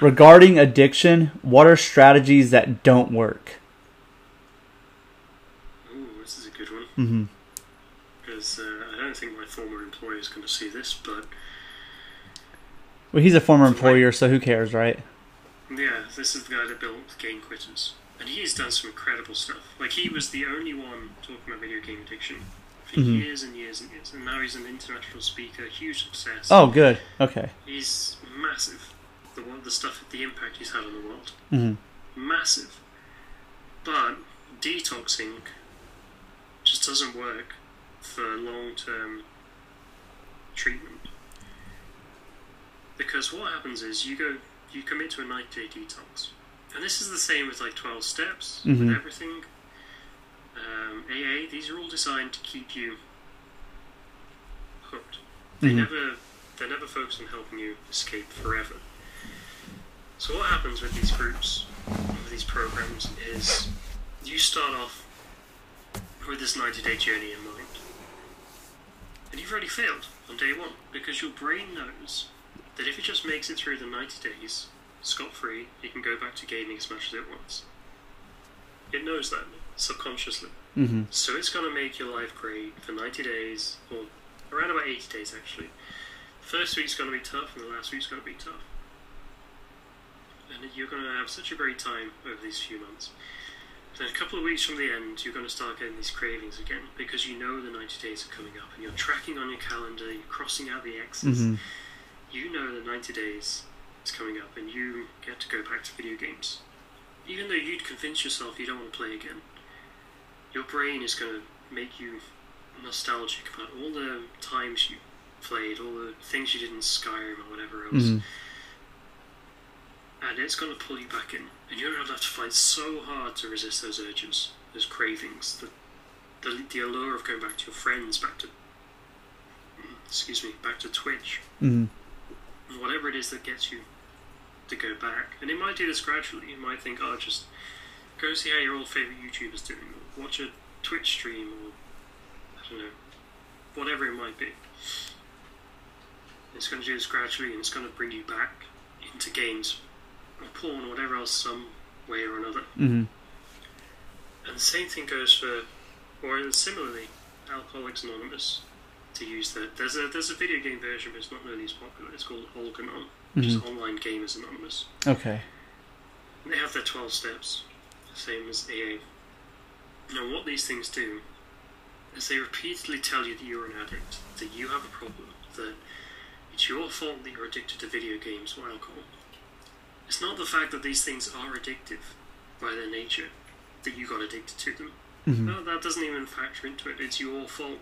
Regarding addiction, what are strategies that don't work? Ooh, this is a good one. hmm because uh, I don't think my former employer is going to see this, but Well, he's a former employer, so who cares, right? yeah, this is the guy that built Game Quitters, and he's done some incredible stuff. Like he was the only one talking about video game addiction for Mhm. years and years and years, and now he's an international speaker, huge success. Oh, good. Okay. he's massive. The one, the stuff, the impact he's had on the world, Mm hmm massive. But detoxing just doesn't work for long-term treatment. Because what happens is you go, you commit to a 90-day detox, and this is the same with like 12 steps Mhm. with everything. Um, AA, these are all designed to keep you hooked. They Mhm. never, they're never focused on helping you escape forever. So what happens with these groups, with these programs, is you start off with this 90-day journey in mind. And you've already failed on day one, because your brain knows that if it just makes it through the 90 days scot-free, it can go back to gaming as much as it wants. It knows that, subconsciously. hmm So it's going to make your life great for 90 days, or around about 80 days actually. First week's going to be tough, and the last week's going to be tough. And you're going to have such a great time over these few months. Then a couple of weeks from the end, you're going to start getting these cravings again because you know the 90 days are coming up, and you're tracking on your calendar, you're crossing out the X's. hmm You know the 90 days is coming up, and you get to go back to video games, even though you'd convince yourself you don't want to play again, your brain is going to make you nostalgic about all the times you played, all the things you did in Skyrim or whatever else. Mhm. And it's going to pull you back in. And you're going to have to fight so hard to resist those urges, those cravings, the, the, the allure of going back to your friends, back to, mm, excuse me, back to Twitch, Mhm. whatever it is that gets you to go back. And it might do this gradually. You might think, oh, just go see how your old favourite YouTuber's doing, or watch a Twitch stream, or I don't know, whatever it might be. It's going to do this gradually, and it's going to bring you back into games, porn, or whatever else, some way or another. Mhm. And the same thing goes for, or similarly, Alcoholics Anonymous. To use that, there's a there's a video game version, but it's not nearly as popular. It's called Alganon, which is Online Gamers Anonymous. Okay. And they have their 12 steps, same as AA. Now, what these things do is they repeatedly tell you that you're an addict, that you have a problem, that it's your fault that you're addicted to video games or alcohol. It's not the fact that these things are addictive by their nature that you got addicted to them. Mhm. No, that doesn't even factor into it. It's your fault.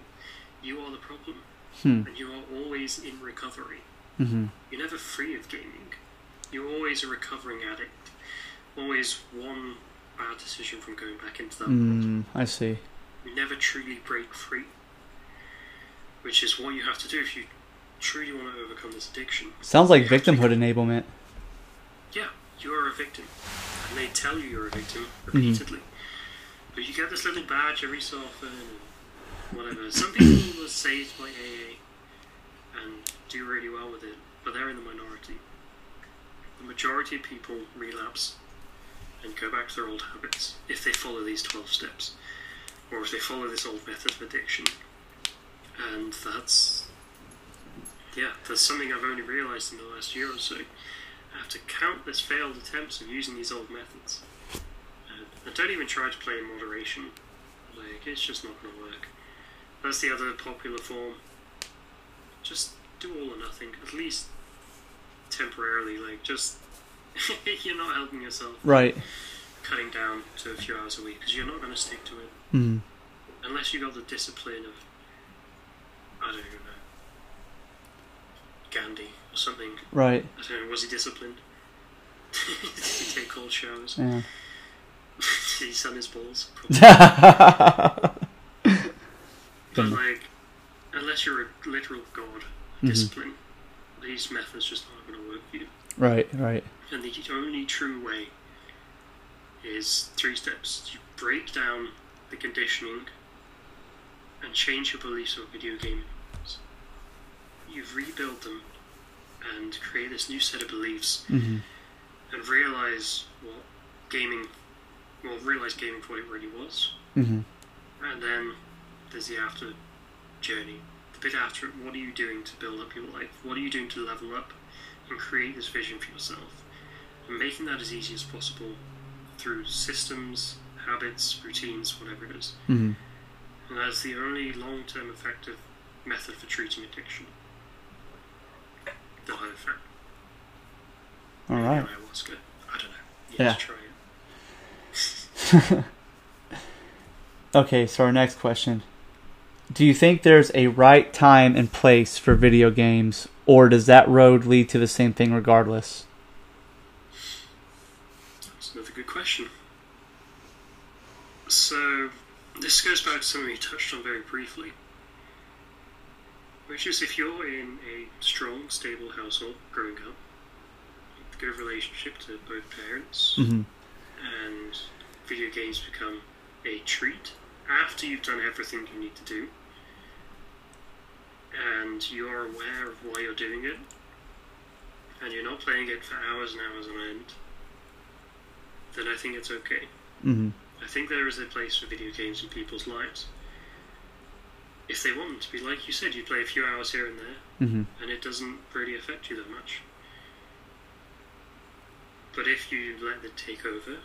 You are the problem, Hmm. and you are always in recovery. Mhm. You're never free of gaming. You're always a recovering addict. Always one bad decision from going back into that world. Mm, I see. You never truly break free. Which is what you have to do if you truly want to overcome this addiction. Sounds like You have to victimhood enablement. Yeah, you are a victim. And they tell you you're a victim Mm-hmm. repeatedly. But you get this little badge every so often and whatever. Some people were saved by AA and do really well with it, but they're in the minority. The majority of people relapse and go back to their old habits if they follow these 12 steps or if they follow this old method of addiction. And that's, yeah, that's something I've only realised in the last year or so after countless failed attempts of using these old methods. And, and don't even try to play in moderation. Like, it's just not going to work. That's the other popular form. Just do all or nothing, at least temporarily. Like, just. you're not helping yourself Right. cutting down to a few hours a week because you're not going to stick to it Mhm. unless you've got the discipline of. I don't know. Gandhi or something. Right. I don't know, was he disciplined? Did he take cold showers? Yeah. Did he sun his balls? But like, unless you're a literal god, Mhm. discipline, these methods just aren't going to work for you. right. Right. And the only true way is three steps. You break down the conditioning and change your beliefs about video games. You've rebuild them and create this new set of beliefs Mhm. and realize what gaming, well, realize gaming for what it really was. Mhm. And then there's the after journey. The bit after it, what are you doing to build up your life? What are you doing to level up and create this vision for yourself? And making that as easy as possible through systems, habits, routines, whatever it is. Mhm. And that's the only long term effective method for treating addiction. That I've found. All right. Ayahuasca. I don't know. You Yeah. try it. Okay, so our next question. Do you think there's a right time and place for video games, or does that road lead to the same thing regardless? That's another good question. So, this goes back to something we touched on very briefly, which is if you're in a strong, stable household growing up, good relationship to both parents, hmm and video games become a treat after you've done everything you need to do, and you're aware of why you're doing it, and you're not playing it for hours and hours on end, then I think it's okay. hmm I think there is a place for video games in people's lives. If they want to be, like you said, you play a few hours here and there, hmm and it doesn't really affect you that much. But if you let it take over,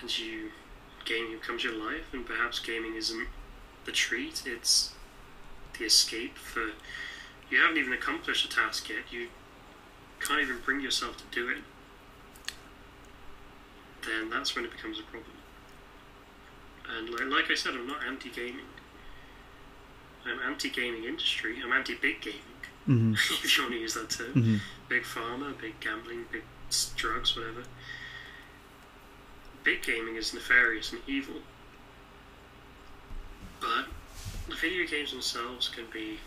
and you gaming becomes your life, and perhaps gaming isn't the treat, it's the escape for you haven't even accomplished a task yet. You can't even bring yourself to do it, then that's when it becomes a problem. And like, like I said, I'm not anti gaming. I'm anti gaming industry. I'm anti big gaming, hmm if you want to use that term. hmm Big pharma, big gambling, big drugs, whatever. Big gaming is nefarious and evil. But the video games themselves can be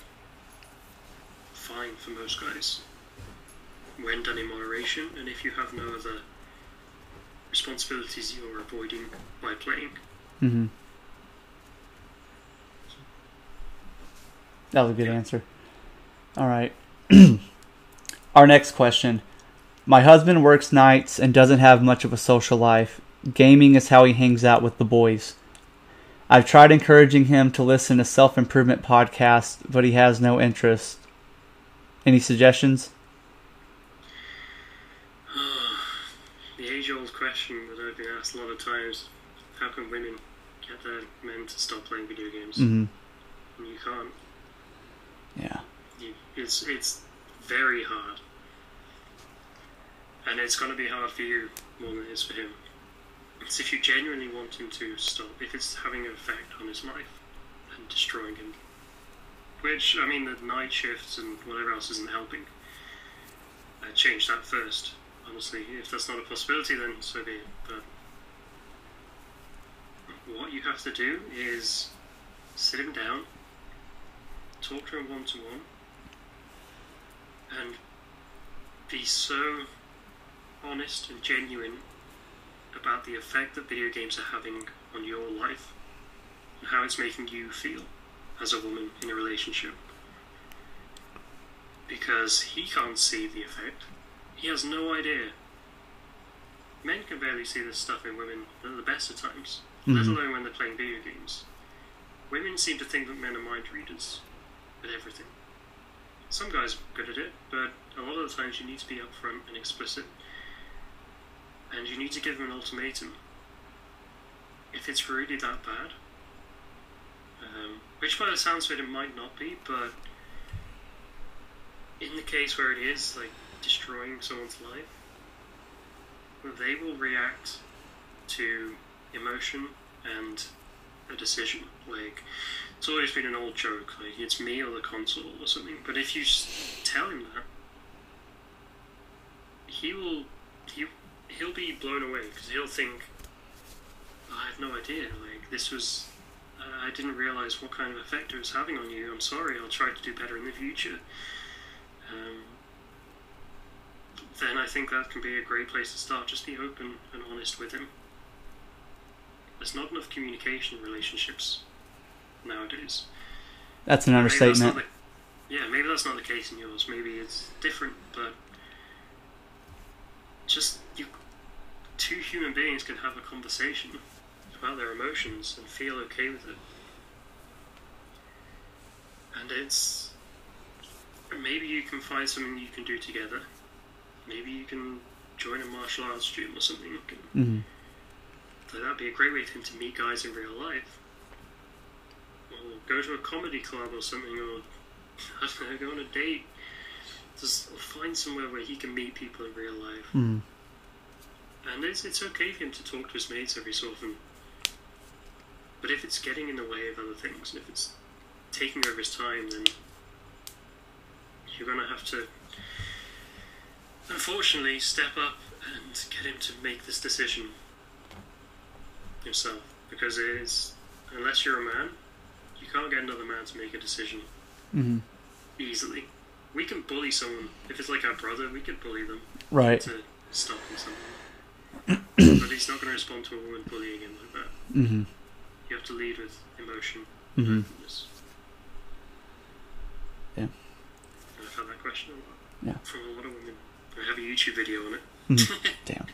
fine for most guys when done in moderation and if you have no other responsibilities you're avoiding by playing. hmm That was a good answer. All right. Our next question. My husband works nights and doesn't have much of a social life. Gaming is how he hangs out with the boys. I've tried encouraging him to listen to self improvement podcasts, but he has no interest. Any suggestions? the age old question that I've been asked a lot of times how can women get their men to stop playing video games? hmm And you can't. Yeah. It's it's very hard, and it's going to be hard for you more than it is for him. It's if you genuinely want him to stop, if it's having an effect on his life and destroying him. Which I mean, the night shifts and whatever else isn't helping. Uh, change that first. Honestly, if that's not a possibility, then so be it. But what you have to do is sit him down, talk to him one to one, and be so honest and genuine about the effect that video games are having on your life and how it's making you feel as a woman in a relationship. Because he can't see the effect. He has no idea. Men can barely see this stuff in women at the best of times, let Mhm. alone when they're playing video games. Women seem to think that men are mind readers at everything. Some guys are good at it, but a lot of the times you need to be upfront and explicit. And you need to give them an ultimatum. If it's really that bad, um, which by the sounds of it, it might not be, but in the case where it is, like destroying someone's life, they will react to emotion and a decision. Like, it's always been an old joke, like, it's me or the console or something. But if you tell him that, he will, he, he'll be blown away because he'll think, I have no idea. Like, this was, I I didn't realize what kind of effect it was having on you. I'm sorry, I'll try to do better in the future. Um, then I think that can be a great place to start. Just be open and honest with him. There's not enough communication relationships nowadays. That's an Maybe that's understatement. the- yeah, maybe that's not the case in yours. Maybe it's different, but just you, two human beings can have a conversation about their emotions and feel okay with it. And it's maybe you can find something you can do together. Maybe you can join a martial arts gym or something. hmm So that'd be a great way for him to meet guys in real life. Go to a comedy club or something, or I don't know, go on a date. Just find somewhere where he can meet people in real life. hmm And it's, it's okay for him to talk to his mates every so often. But if it's getting in the way of other things, and if it's taking over his time, then you're going to have to, unfortunately, step up and get him to make this decision himself. Because it is, unless you're a man, you can't get another man to make a decision hmm easily. We can bully someone. If it's like our brother, we could bully them Right. to stop him something. but he's not going to respond to a woman bullying him like that. hmm You have to lead with emotion hmm and openness. Yeah. And I've had that question a lot Yeah. from a lot of women. I have a YouTube video on it. Damn.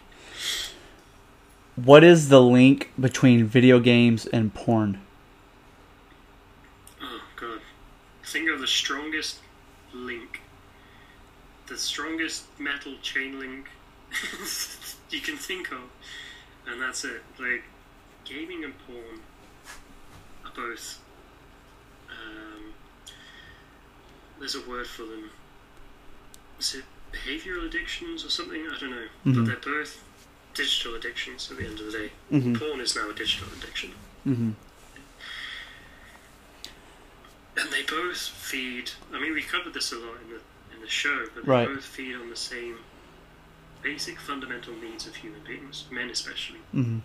What is the link between video games and porn? Oh god. Think of the strongest link. The strongest metal chain link you can think of. And that's it. Like gaming and porn are both um, there's a word for them. Is it behavioral addictions or something. I don't know, Mhm. but they're both digital addictions. At the end of the day, Mhm. porn is now a digital addiction, Mhm. And they both feed. I mean, we covered this a lot in the in the show, but they Right. both feed on the same basic fundamental needs of human beings, men especially: Mhm.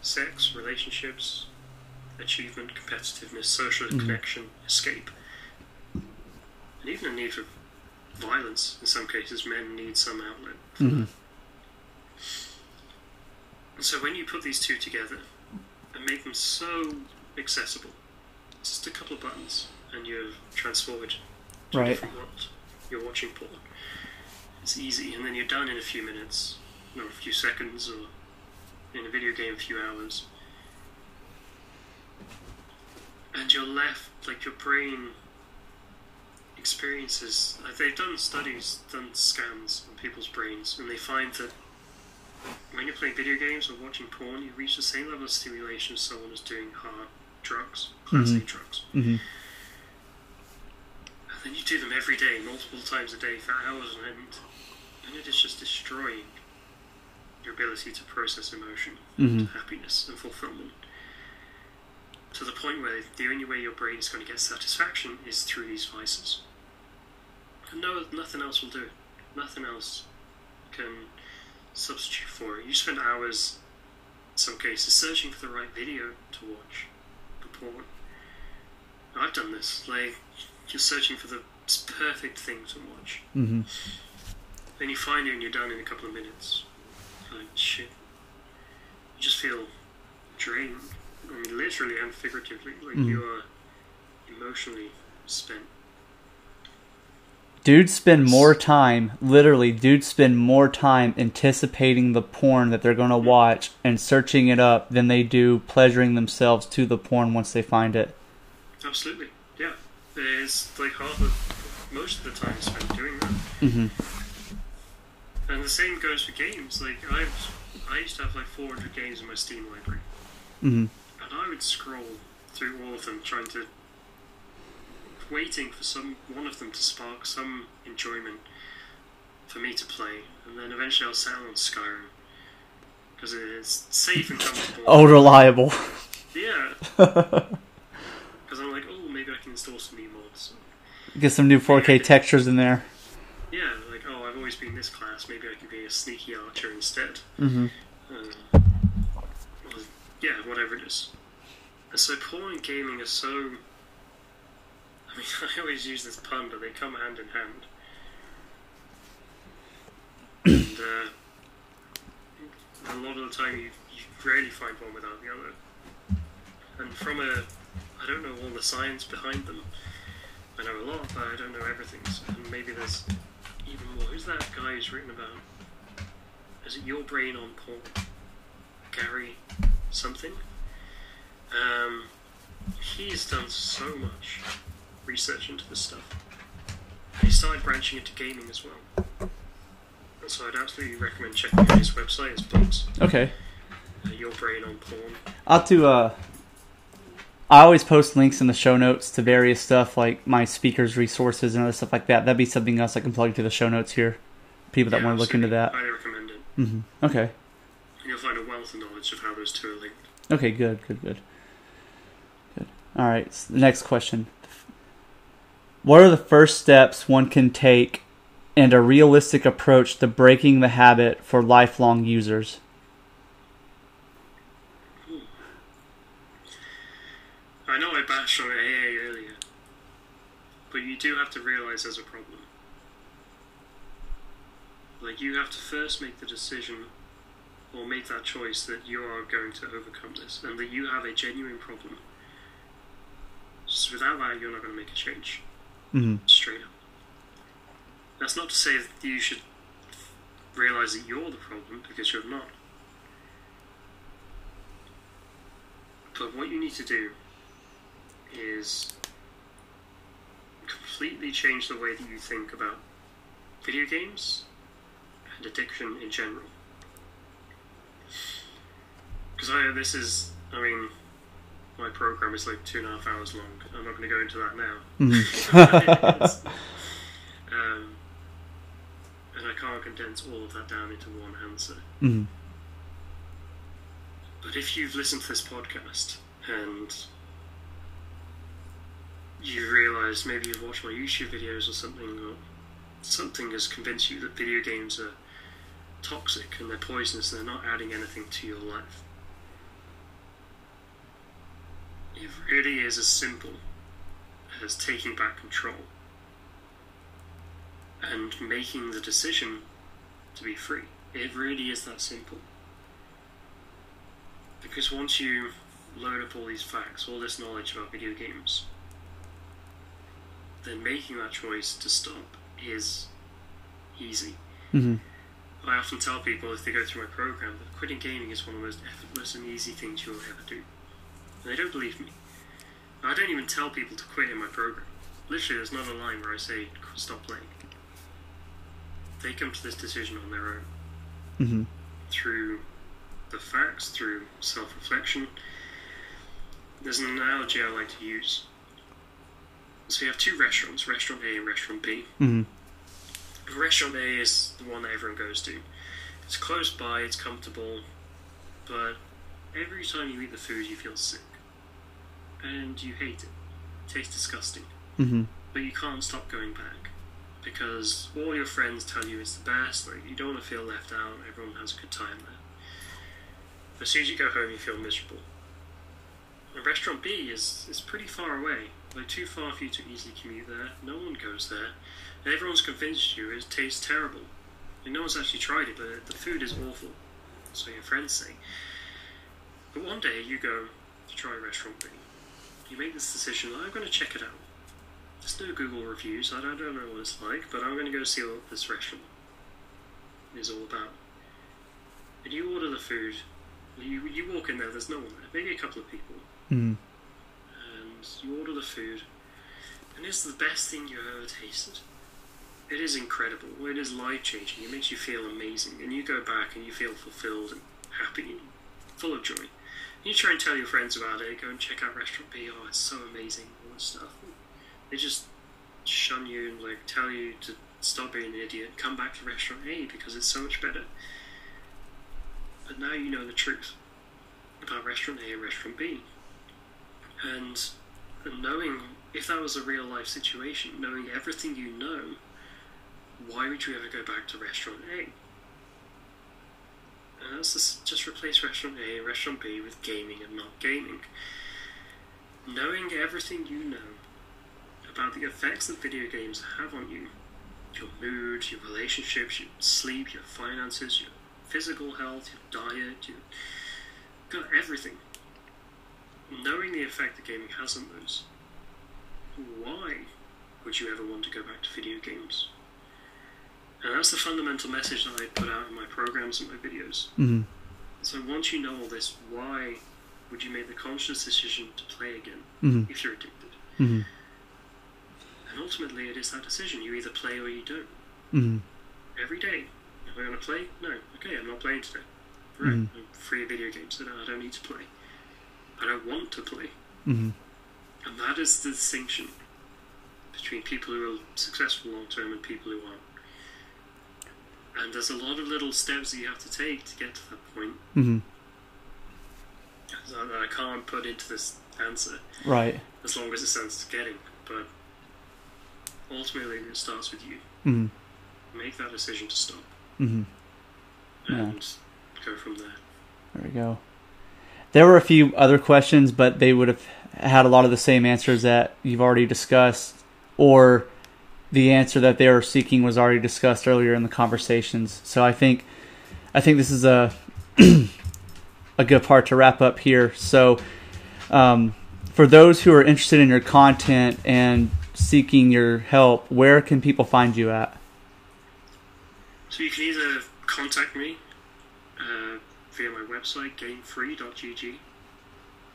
sex, relationships, achievement, competitiveness, social Mhm. connection, escape, and even a need for violence. In some cases, men need some outlet. Mhm. And so when you put these two together and make them so accessible, just a couple of buttons, and you've transformed to Right. a different world. You're watching porn. It's easy, and then you're done in a few minutes, or a few seconds, or in a video game, a few hours. And you're left, like, your brain experiences. Like, they've done studies, done scans on people's brains, and they find that when you're playing video games or watching porn, you reach the same level of stimulation as someone is doing hard drugs, class A Mhm. drugs. Mhm. And then you do them every day, multiple times a day for hours on end, and it is just destroying your ability to process emotion, Mhm. happiness, and fulfillment. To the point where the only way your brain is going to get satisfaction is through these vices. And no, nothing else will do it. Nothing else can substitute for it. You spend hours, in some cases, searching for the right video to watch for porn. I've done this. Like, you're searching for the perfect thing to watch. Mhm. Then you find it and you're done in a couple of minutes. Like, shit. You just feel drained. I mean, literally and figuratively. Like, Mhm. you are emotionally spent. Dudes spend more time, literally, dudes spend more time anticipating the porn that they're going to watch and searching it up than they do pleasuring themselves to the porn once they find it. Absolutely. Yeah. It's like half of, most of the time spent doing that. Mhm. And the same goes for games. Like, I've, I used to have like 400 games in my Steam library. Mhm. And I would scroll through all of them trying to. Waiting for some one of them to spark some enjoyment for me to play. And then eventually I'll settle on Skyrim. Because it's safe and comfortable. Oh, reliable. Yeah. Because I'm like, oh, maybe I can install some new mods. Get some new 4K textures in there. Yeah, like, oh, I've always been this class, maybe I could be a sneaky archer instead. Mm-hmm. Um, yeah, whatever it is. And so porn and gaming are so. I mean, I always use this pun, but they come hand in hand. and uh, a lot of the time, you, you rarely find one without the other. And from a. I don't know all the science behind them. I know a lot, but I don't know everything. So and maybe there's even more. Who's that guy who's written about? Is it Your Brain on Porn? Gary something? Um, he's done so much research into this stuff. He started branching into gaming as well. And so I'd absolutely recommend checking out his website, his books, Okay. uh, Your Brain on Porn. I'll to, uh, I always post links in the show notes to various stuff like my speakers, resources, and other stuff like that. That'd be something else I can plug to the show notes here. People that Yeah, want to look into that. Highly recommend it. hmm Okay. And you'll find a wealth of knowledge of how those two are linked. Okay, good, good, good. Good. All right, s- the next question. What are the first steps one can take and a realistic approach to breaking the habit for lifelong users? I know I bashed on AA earlier, but you do have to realize there's a problem. Like, you have to first make the decision or make that choice that you are going to overcome this and that you have a genuine problem. Just without that, you're not going to make a change. Hmm Straight up. That's not to say that you should realize that you're the problem because you're not. But what you need to do is completely change the way that you think about video games and addiction in general. Because I this is, I mean, my program is like two and a half hours long. I'm not going to go into that now. hmm um, and I can't condense all of that down into one answer. Mm-hmm. But if you've listened to this podcast and you realise maybe you've watched my YouTube videos or something, or something has convinced you that video games are toxic and they're poisonous and they're not adding anything to your life. It really is as simple as taking back control and making the decision to be free. It really is that simple. Because once you load up all these facts, all this knowledge about video games, then making that choice to stop is easy. Mm-hmm. I often tell people if they go through my program that quitting gaming is one of the most effortless and easy things you'll ever do. They don't believe me. I don't even tell people to quit in my program. Literally, there's not a line where I say stop playing. They come to this decision on their own Mm-hmm. through the facts, through self reflection. There's an analogy I like to use. So you have two restaurants, restaurant A and restaurant B. Mm-hmm. Restaurant A is the one that everyone goes to. It's close by, it's comfortable, but every time you eat the food, you feel sick. And you hate it. It tastes disgusting. Mm-hmm. But you can't stop going back. Because all your friends tell you it's the best, like you don't want to feel left out, everyone has a good time there. But as soon as you go home, you feel miserable. And restaurant B is, is pretty far away, like too far for you to easily commute there. No one goes there. And everyone's convinced you it tastes terrible. Like, no one's actually tried it, but the food is awful. So your friends say. But one day you go to try restaurant B. You make this decision, I'm going to check it out. There's no Google reviews, I don't, I don't know what it's like, but I'm going to go see what this restaurant is all about. And you order the food, you, you walk in there, there's no one there, maybe a couple of people, Mm-hmm. and you order the food, and it's the best thing you've ever tasted. It is incredible, it is life changing, it makes you feel amazing, and you go back and you feel fulfilled and happy and full of joy. And you try and tell your friends about it, go and check out Restaurant B, oh, it's so amazing, all this stuff. They just shun you and like tell you to stop being an idiot, come back to Restaurant A because it's so much better. But now you know the truth about Restaurant A and Restaurant B. And, and knowing if that was a real life situation, knowing everything you know, why would you ever go back to Restaurant A? And just, just replace Restaurant A and Restaurant B with gaming and not gaming. Knowing everything you know about the effects that video games have on you, your mood, your relationships, your sleep, your finances, your physical health, your diet, your got everything. Knowing the effect that gaming has on those, why would you ever want to go back to video games? And that's the fundamental message that I put out in my programs and my videos. Mm-hmm. So once you know all this, why would you make the conscious decision to play again Mm-hmm. if you're addicted? Mm-hmm. And ultimately, it is that decision. You either play or you don't. Mm-hmm. Every day. Am I going to play? No. Okay, I'm not playing today. Right. Mhm. I'm free of video games. Don't, I don't need to play. I don't want to play. Mm-hmm. And that is the distinction between people who are successful long term and people who aren't. And there's a lot of little steps that you have to take to get to that point Mm-hmm. that I can't put into this answer Right. as long as it sounds getting. But ultimately, it starts with you. Mm-hmm. Make that decision to stop Mm-hmm. Yeah. go from there. There we go. There were a few other questions, but they would have had a lot of the same answers that you've already discussed, or the answer that they were seeking was already discussed earlier in the conversations. So I think, I think this is a a good part to wrap up here. So, um, for those who are interested in your content and seeking your help, where can people find you at? So you can either contact me uh, via my website, gamefree.gg,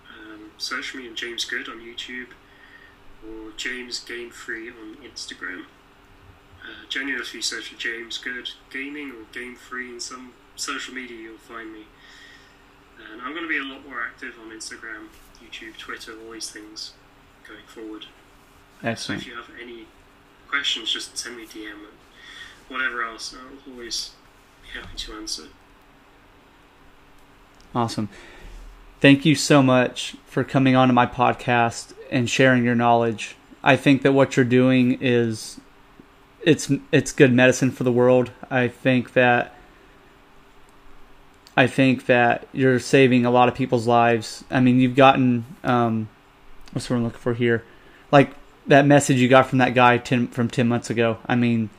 um, search me in James Good on YouTube, or James Game Free on Instagram. Uh, generally, if you search for James Good Gaming or Game Free in some social media, you'll find me. And I'm going to be a lot more active on Instagram, YouTube, Twitter, all these things going forward. So Excellent. if you have any questions, just send me a DM. And whatever else, I'll always be happy to answer. Awesome. Thank you so much for coming on to my podcast and sharing your knowledge. I think that what you're doing is it's it's good medicine for the world. I think that I think that you're saving a lot of people's lives. I mean, you've gotten um, what's what I'm looking for here, like that message you got from that guy ten, from ten months ago. I mean,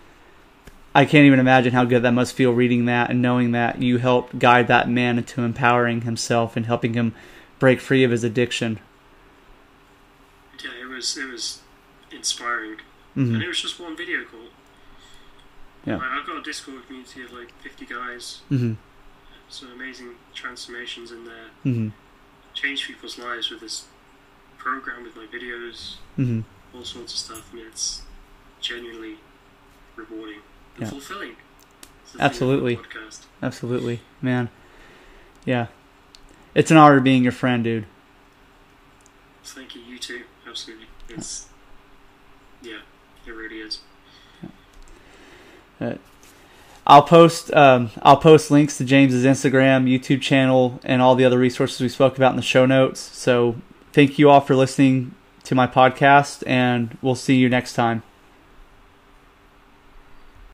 I can't even imagine how good that must feel reading that and knowing that you helped guide that man into empowering himself and helping him break free of his addiction. Was it was inspiring, hmm and it was just one video call. Yeah. Like, I've got a Discord community of like 50 guys, hmm some amazing transformations in there. hmm Changed people's lives with this program, with my videos, hmm all sorts of stuff, and it's genuinely rewarding and Yeah. fulfilling. It's the thing about Absolutely. Podcast. Absolutely, man. Yeah, it's an honor being your friend, dude. Thank you, you too. Absolutely. It's yeah, it really is. I'll post um, I'll post links to James's Instagram, YouTube channel, and all the other resources we spoke about in the show notes. So thank you all for listening to my podcast, and we'll see you next time.